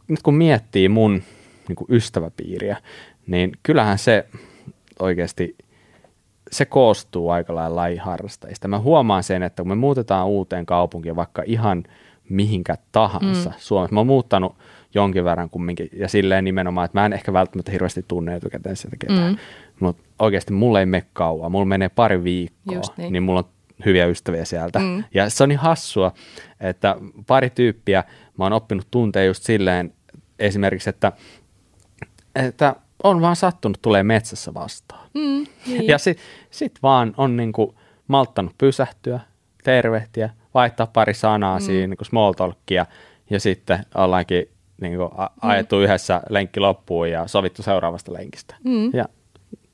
nyt kun miettii mun niin kuin ystäväpiiriä, niin kyllähän se oikeasti, se koostuu aika lailla lajiharrastajista. Mä huomaan sen, että kun me muutetaan uuteen kaupunkiin vaikka ihan mihinkä tahansa mm. Suomessa, mä oon muuttanut jonkin verran kumminkin, ja silleen nimenomaan, että mä en ehkä välttämättä hirveästi tunne etukäteen sitä ketään, mm. mutta oikeasti mulla ei mene kauan, mulla menee pari viikkoa, niin. niin mulla on hyviä ystäviä sieltä. Mm. Ja se on niin hassua, että pari tyyppiä mä oon oppinut tuntea just silleen esimerkiksi, että, että on vaan sattunut tulee metsässä vastaan. Mm, niin. Ja sitten sit vaan on niinku malttanut pysähtyä, tervehtiä, vaihtaa pari sanaa mm. siinä niinku small talkia ja sitten ollaankin niinku a- mm. ajettu mm. yhdessä lenkki loppuun ja sovittu seuraavasta lenkistä. Mm. Ja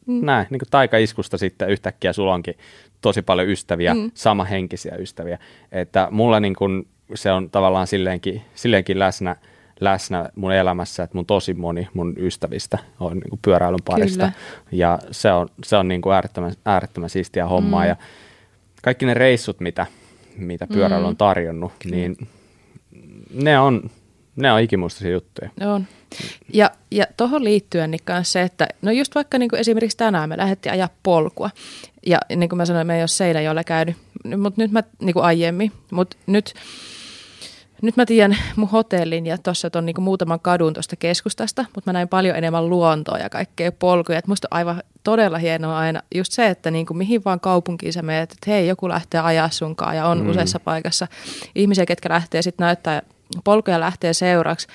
mm. näin, niin kuin taikaiskusta sitten yhtäkkiä sulla onkin tosi paljon ystäviä, mm. samahenkisiä ystäviä. Että mulla niin kuin se on tavallaan silleenkin, silleenkin läsnä, läsnä mun elämässä, että mun tosi moni mun ystävistä on niin kuin pyöräilyn parista. Kyllä. Ja se on, se on niin kuin äärettömän, äärettömän siistiä hommaa. Mm. Ja kaikki ne reissut, mitä, mitä pyöräily on mm. tarjonnut, mm. niin ne on, ne on ikimuistaisia juttuja. On. Ja, ja tuohon liittyen niin se, että no just vaikka niin kuin esimerkiksi tänään me lähdettiin ajaa polkua. Ja niin kuin mä sanoin, me ei ole Seinäjoella käynyt, mutta nyt mä niin kuin aiemmin, mutta nyt nyt mä tiedän mun hotellin ja tuossa on niinku muutaman kadun tuosta keskustasta, mutta mä näin paljon enemmän luontoa ja kaikkea polkuja. Et musta on aivan todella hienoa aina just se, että niinku mihin vaan kaupunkiin sä menet, että hei joku lähtee ajaa sunkaan ja on mm. useassa paikassa ihmisiä, ketkä lähtee sitten näyttää polkuja lähtee seuraksi.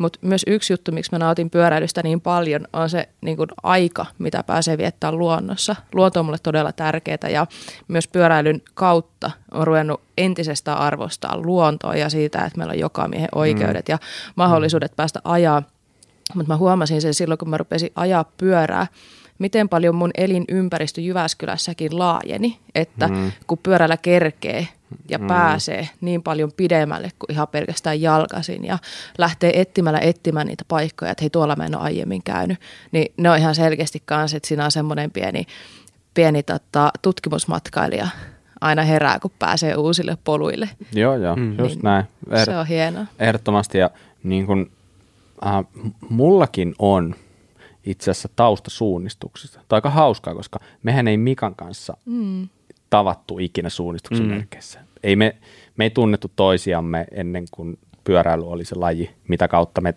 Mutta myös yksi juttu, miksi mä nautin pyöräilystä niin paljon, on se niin kun aika, mitä pääsee viettämään luonnossa. Luonto on mulle todella tärkeää ja myös pyöräilyn kautta on ruvennut entisestään arvostaa luontoa ja siitä, että meillä on joka miehen oikeudet mm. ja mahdollisuudet mm. päästä ajaa. Mutta mä huomasin sen silloin, kun mä rupesin ajaa pyörää, miten paljon mun elinympäristö Jyväskylässäkin laajeni, että mm. kun pyörällä kerkee ja mm. pääsee niin paljon pidemmälle kuin ihan pelkästään jalkaisin ja lähtee etsimällä etsimään niitä paikkoja, että hei tuolla mä en ole aiemmin käynyt, niin ne on ihan selkeästi kanssa, että siinä on semmoinen pieni, pieni tota, tutkimusmatkailija aina herää, kun pääsee uusille poluille. Joo, joo, mm. just niin, näin. Er- se on hienoa. Ehdottomasti ja niin kun, äh, mullakin on itse asiassa taustasuunnistuksista. Tämä on aika hauskaa, koska mehän ei Mikan kanssa mm. Tavattu ikinä suunnistuksen mm. merkeissä. Ei me, me ei tunnettu toisiamme ennen kuin pyöräily oli se laji, mitä kautta me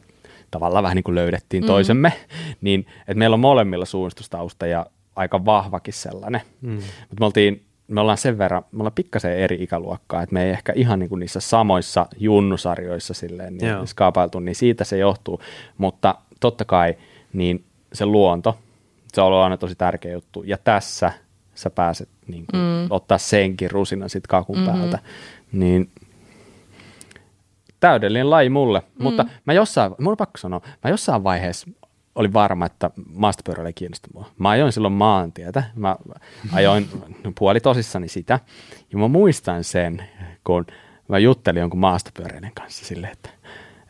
tavallaan vähän niin kuin löydettiin mm. toisemme. Niin, että meillä on molemmilla suunnistustausta ja aika vahvakin sellainen. Mm. Mutta me oltiin me ollaan sen verran, me ollaan pikkasen eri ikäluokkaa, että me ei ehkä ihan niin kuin niissä samoissa junnusarjoissa silleen niin skaapailtu, niin siitä se johtuu. Mutta totta kai, niin se luonto, se on ollut aina tosi tärkeä juttu. Ja tässä sä pääset niin kuin, mm. ottaa senkin rusinan sit kakun mm-hmm. päältä. Niin täydellinen laji mulle. Mm. Mutta mä jossain, mun on pakko sanoa, mä jossain vaiheessa olin varma, että maastopyöräily ei kiinnosta mua. Mä ajoin silloin maantietä. Mä ajoin puoli tosissani sitä. Ja mä muistan sen, kun mä juttelin jonkun maastopyöräilijän kanssa silleen, että,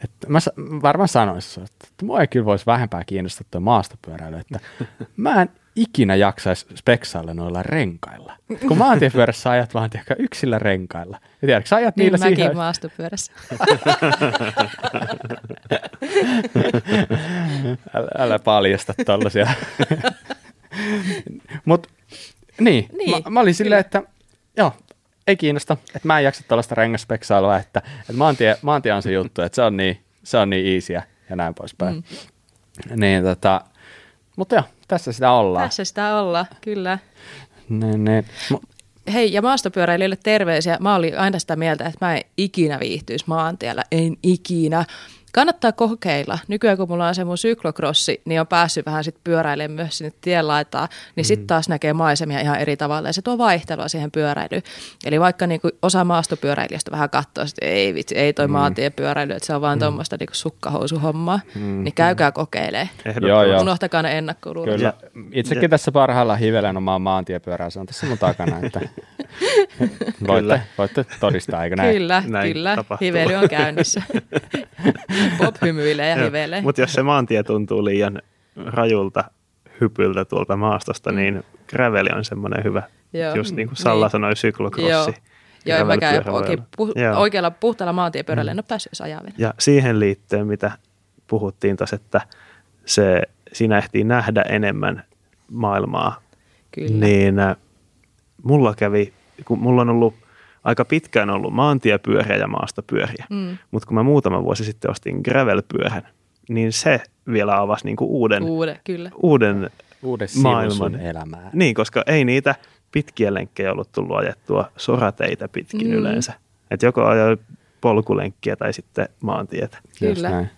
että mä varmaan sanoisin, että, että mua ei kyllä voisi vähempää kiinnostaa tuo maastopyöräily, että mä en ikinä jaksaisi speksailla noilla renkailla. Kun maantiepyörässä ajat vaan tiedätkö, yksillä renkailla. Ja tiedätkö, sä ajat niin niillä mäkin siihen... maastopyörässä. älä, älä paljasta tollasia. Mut niin, Niin, mä, mä olin silleen, että joo, ei kiinnosta, että mä en jaksa tällaista rengaspeksailua, että, että maantie, maantie on se juttu, että se on niin, se on niin easyä ja näin poispäin. Mm. Niin, tota, mutta joo, tässä sitä ollaan. Tässä sitä ollaan, kyllä. Niin, niin. Mu- Hei, ja maastopyöräilijöille terveisiä. Mä olin aina sitä mieltä, että mä en ikinä viihtyisi maantiellä. En ikinä. Kannattaa kokeilla. Nykyään kun mulla on se mun syklokrossi, niin on päässyt vähän sit pyöräilemään myös sinne tien laitaa, niin sitten taas näkee maisemia ihan eri tavalla ja se tuo vaihtelua siihen pyöräilyyn. Eli vaikka niinku osa maastopyöräilijästä vähän katsoo, että ei vitsi, ei toi mm. maantiepyöräily, että se on vaan mm. tuommoista niinku sukkahousuhommaa, mm. niin käykää kokeilee. Joo, joo. Unohtakaa ne ennakkoluulot. Kyllä. Itsekin tässä parhaillaan hivelen omaa maantiepyörää, se on tässä mun takana, että voitte, voitte todistaa, eikö näin? Kyllä, Näin kyllä. tapahtuu. Hively on käynnissä. Bob hymyilee ja hivelee. Mutta jos se maantie tuntuu liian rajulta hypyltä tuolta maastosta, Mm. niin graveli on semmoinen hyvä, Joo. just niin kuin Salla Niin. sanoi, syklokrossi. Joo. Joo, en mäkään oikein olla. pu- Joo. oikealla puhtaalla maantiepyörällä en ole päässyt ajaa vielä. Ja siihen liittyen, mitä puhuttiin tuossa, että se, siinä ehtii nähdä enemmän maailmaa, Kyllä. niin äh, mulla kävi, kun mulla on ollut aika pitkään ollut maantiepyöriä ja maastopyöriä, Mm. mutta kun mä muutama vuosi sitten ostin gravelpyörän, niin se vielä avasi niinku uuden, Uude, kyllä. uuden Uuden sivun Maailman. elämää. Niin, koska ei niitä pitkiä lenkkejä ollut tullut ajettua sorateitä pitkin Mm. yleensä. Että joko ajoi polkulenkkiä tai sitten maantietä. Kyllä. näin.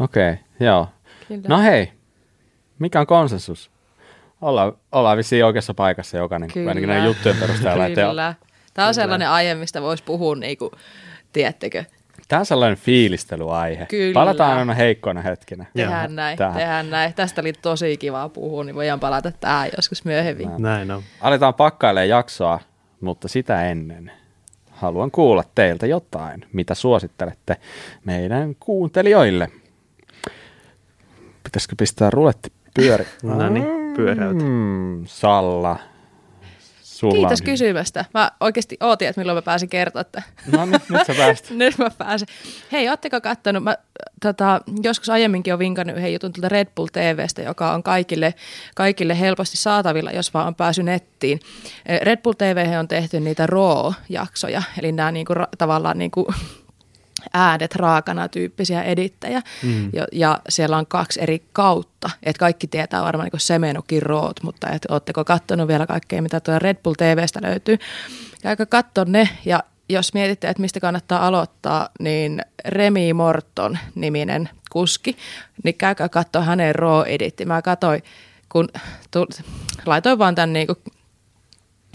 Okei, okay, joo. kyllä. No hei, mikä on konsensus? Ollaan, ollaan vissiin oikeassa paikassa jokainen, Kyllä. ainakin näiden juttujen perusteella. Että Kyllä. Tämä on sellainen aihe, mistä voisi puhua, niin kuin, tiedättekö, Tämä on sellainen fiilistelyaihe. Kyllä. Palataan aina heikkoina hetkinä. tehdään näin, Tähän. tehdään näin. Tästä oli tosi kiva puhua, niin voidaan palata tähän joskus myöhemmin. Näin on. Aletaan pakkailemaan jaksoa, mutta sitä ennen haluan kuulla teiltä jotain, mitä suosittelette meidän kuuntelijoille. Pitäisikö pistää ruletti pyöri? No niin, pyöräytä. Mm, Salla, sulla Kiitos on... kysymästä. Mä oikeasti ootin, että milloin mä pääsin kertoa, että No nyt, nyt sä pääst. Nyt mä pääsen. Hei, ootteko kattonut, mä tota, joskus aiemminkin on vinkannut yhden jutun tuolta Red Bull TVstä, joka on kaikille, kaikille helposti saatavilla, jos vaan on päässyt nettiin. Eh, Red Bull TV on tehty niitä RAW-jaksoja, eli nämä niinku, tavallaan niinku, äänet raakana tyyppisiä edittäjä. Mm. Ja, ja siellä on kaksi eri kautta. Et kaikki tietää varmaan niin Semenokin root, mutta et ootteko katsonut vielä kaikkea, mitä tuo Red Bull TVstä löytyy. Käykää katsoa ne ja jos mietitte, että mistä kannattaa aloittaa, niin Remi Morton niminen kuski, niin käykää katsoa hänen raw editti. Mä katsoin, kun tuli, laitoin vaan tämän niin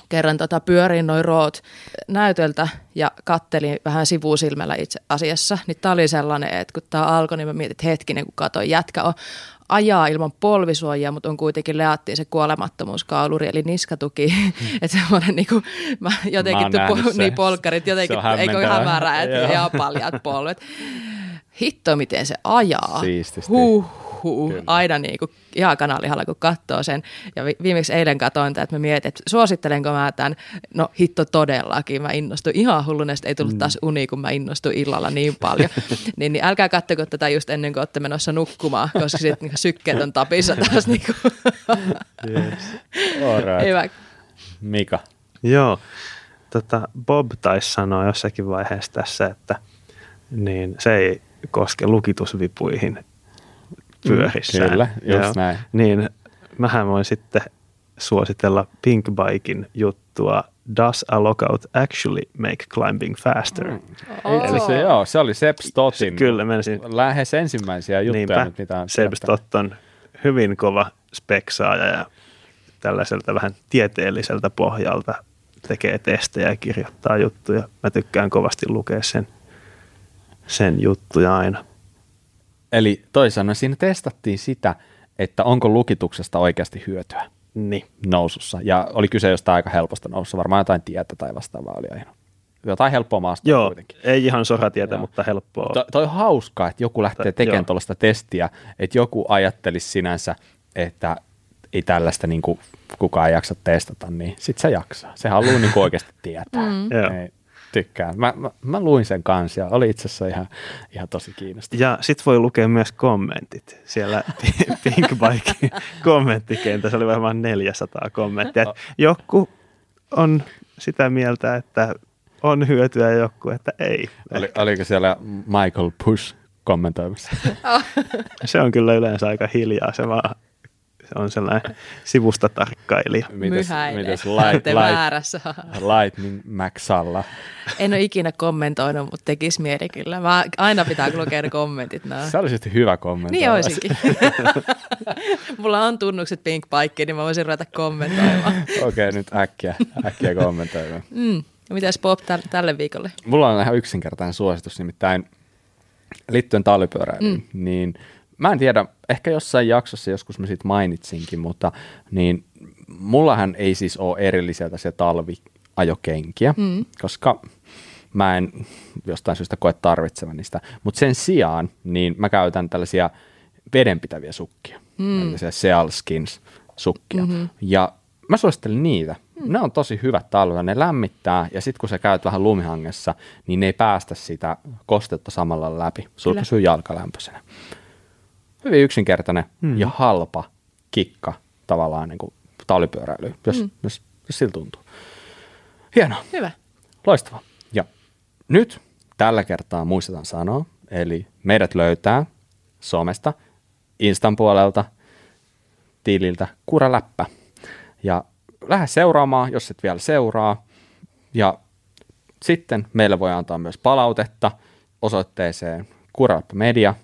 kerran tota pyörin noin root näytöltä ja kattelin vähän sivusilmällä itse asiassa, niin tämä oli sellainen, että kun tämä alkoi, niin mä mietin, että hetkinen, kun katsoin, jätkä on ajaa ilman polvisuojia, mutta on kuitenkin leattiin se kuolemattomuuskauluri, eli niskatuki. Mm. että semmoinen niin kuin, mä jotenkin, Mä sen. niin polkkarit jotenkin, eikö hämmentävää. hämärää, että ihan paljat polvet. Hitto, miten se ajaa. Siististi. Huh, huh. Kyllä. Aina niin kuin, ihan kanalihalla, kun katsoo sen. Ja vi- viimeksi eilen katsoin tätä, että mä mietin, että suosittelenko mä tämän. No hitto todellakin. Mä innostuin ihan hulluna, että ei tullut taas uni, kun mä innostuin illalla niin paljon. niin, niin älkää kattoko tätä just ennen kuin olette menossa nukkumaan, koska sitten niin sykkeet on tapissa taas. Niin kuin. Yes. Right. Hyvä. Mika. Joo, tota, Bob taisi sanoa jossakin vaiheessa tässä, että niin se ei koske lukitusvipuihin pyörissä. Mm, kyllä, just näin. Niin mähän voin sitten suositella Pinkbiken juttua Does a lockout actually make climbing faster? Mm. Itse se, joo, se oli Seb Stottin Kyllä, menisin lähes ensimmäisiä juttuja Niinpä, nyt, mitä on Seb Stott on hyvin kova speksaaja ja tällaiselta vähän tieteelliseltä pohjalta tekee testejä ja kirjoittaa juttuja. Mä tykkään kovasti lukea sen, sen juttuja aina. Eli toisin sanoen siinä testattiin sitä, että onko lukituksesta oikeasti hyötyä Niin. nousussa. Ja oli kyse jostain aika helposta nousussa, varmaan jotain tietä tai vastaavaa oli aina. jotain helppoa maastoa Joo, kuitenkin. ei ihan soratietä, Joo. mutta helppoa. To, toi on hauskaa, että joku lähtee tekemään tuollaista testiä, että joku ajattelisi sinänsä, että ei tällaista niin kuin, kukaan jaksa testata, niin sit se jaksaa. Se haluaa niin oikeasti tietää. Mm. Joo. Ei, tykkään. Mä, mä, mä, luin sen kanssa ja oli itse asiassa ihan, ihan tosi kiinnostava. Ja sit voi lukea myös kommentit. Siellä Pink Bike kommenttikentässä oli varmaan 400 kommenttia. Et joku on sitä mieltä, että on hyötyä ja joku, että ei. Oli, oliko siellä Michael Push kommentoimassa? Se on kyllä yleensä aika hiljaa. Se, vaan, on sellainen sivustatarkkailija. Mites, Myhäilee. mites Te light, light, väärässä. Lightning Maxalla? En ole ikinä kommentoinut, mutta tekisi mieli kyllä. Mä aina pitää lukea ne kommentit. Nää. Se olisi hyvä kommentti. Niin olisinkin. Mulla on tunnukset Pink Bike, niin mä voisin ruveta kommentoimaan. Okei, nyt äkkiä, äkkiä kommentoimaan. Mm. Ja Mitäs Bob täl- tälle viikolle? Mulla on ihan yksinkertainen suositus, nimittäin liittyen talvipyöräilyyn, mm. niin mä en tiedä, ehkä jossain jaksossa joskus mä siitä mainitsinkin, mutta niin mullahan ei siis ole erillisiä tässä talviajokenkiä, mm. koska mä en jostain syystä koe tarvitsevan niistä, mutta sen sijaan niin mä käytän tällaisia vedenpitäviä sukkia, mm. tällaisia Sealskins sukkia, mm-hmm. ja mä suosittelen niitä. Mm. Ne on tosi hyvät talvella, ne lämmittää ja sitten kun sä käyt vähän lumihangessa, niin ne ei päästä sitä kostetta samalla läpi. Sulla pysyy jalka lämpöisenä. Hyvin yksinkertainen mm. ja halpa kikka tavallaan niin kuin talvipyöräily, jos, mm. jos, jos sillä tuntuu. Hienoa. Hyvä. Loistavaa. Ja nyt tällä kertaa muistetaan sanoa, eli meidät löytää somesta, Instan puolelta, tililtä Kuraläppä. Ja lähde seuraamaan, jos et vielä seuraa. Ja sitten meille voi antaa myös palautetta osoitteeseen kuraläppämedia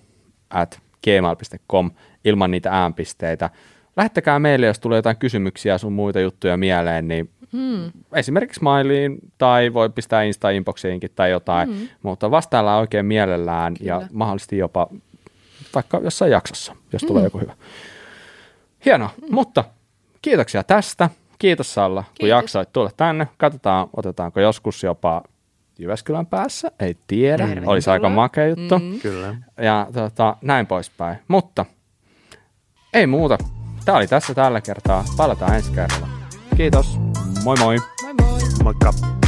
at gmail.com ilman niitä äänpisteitä. Lähettäkää meille, jos tulee jotain kysymyksiä sun muita juttuja mieleen, niin mm. esimerkiksi mailiin tai voi pistää Insta-inboxiinkin tai jotain, mm. mutta vastaillaan oikein mielellään Kyllä. ja mahdollisesti jopa vaikka jossain jaksossa, jos mm. tulee joku hyvä. Hienoa, mm. mutta kiitoksia tästä. Kiitos Salla, kun Kiitos. jaksoit tulla tänne. Katsotaan, otetaanko joskus jopa Jyväskylän päässä, ei tiedä. Tervetuloa. Olisi aika makea juttu. Mm. Kyllä. Ja tota, näin poispäin. Mutta ei muuta. Tämä oli tässä tällä kertaa. Palataan ensi kerralla. Kiitos. Moi moi. Moi moi. Moikka.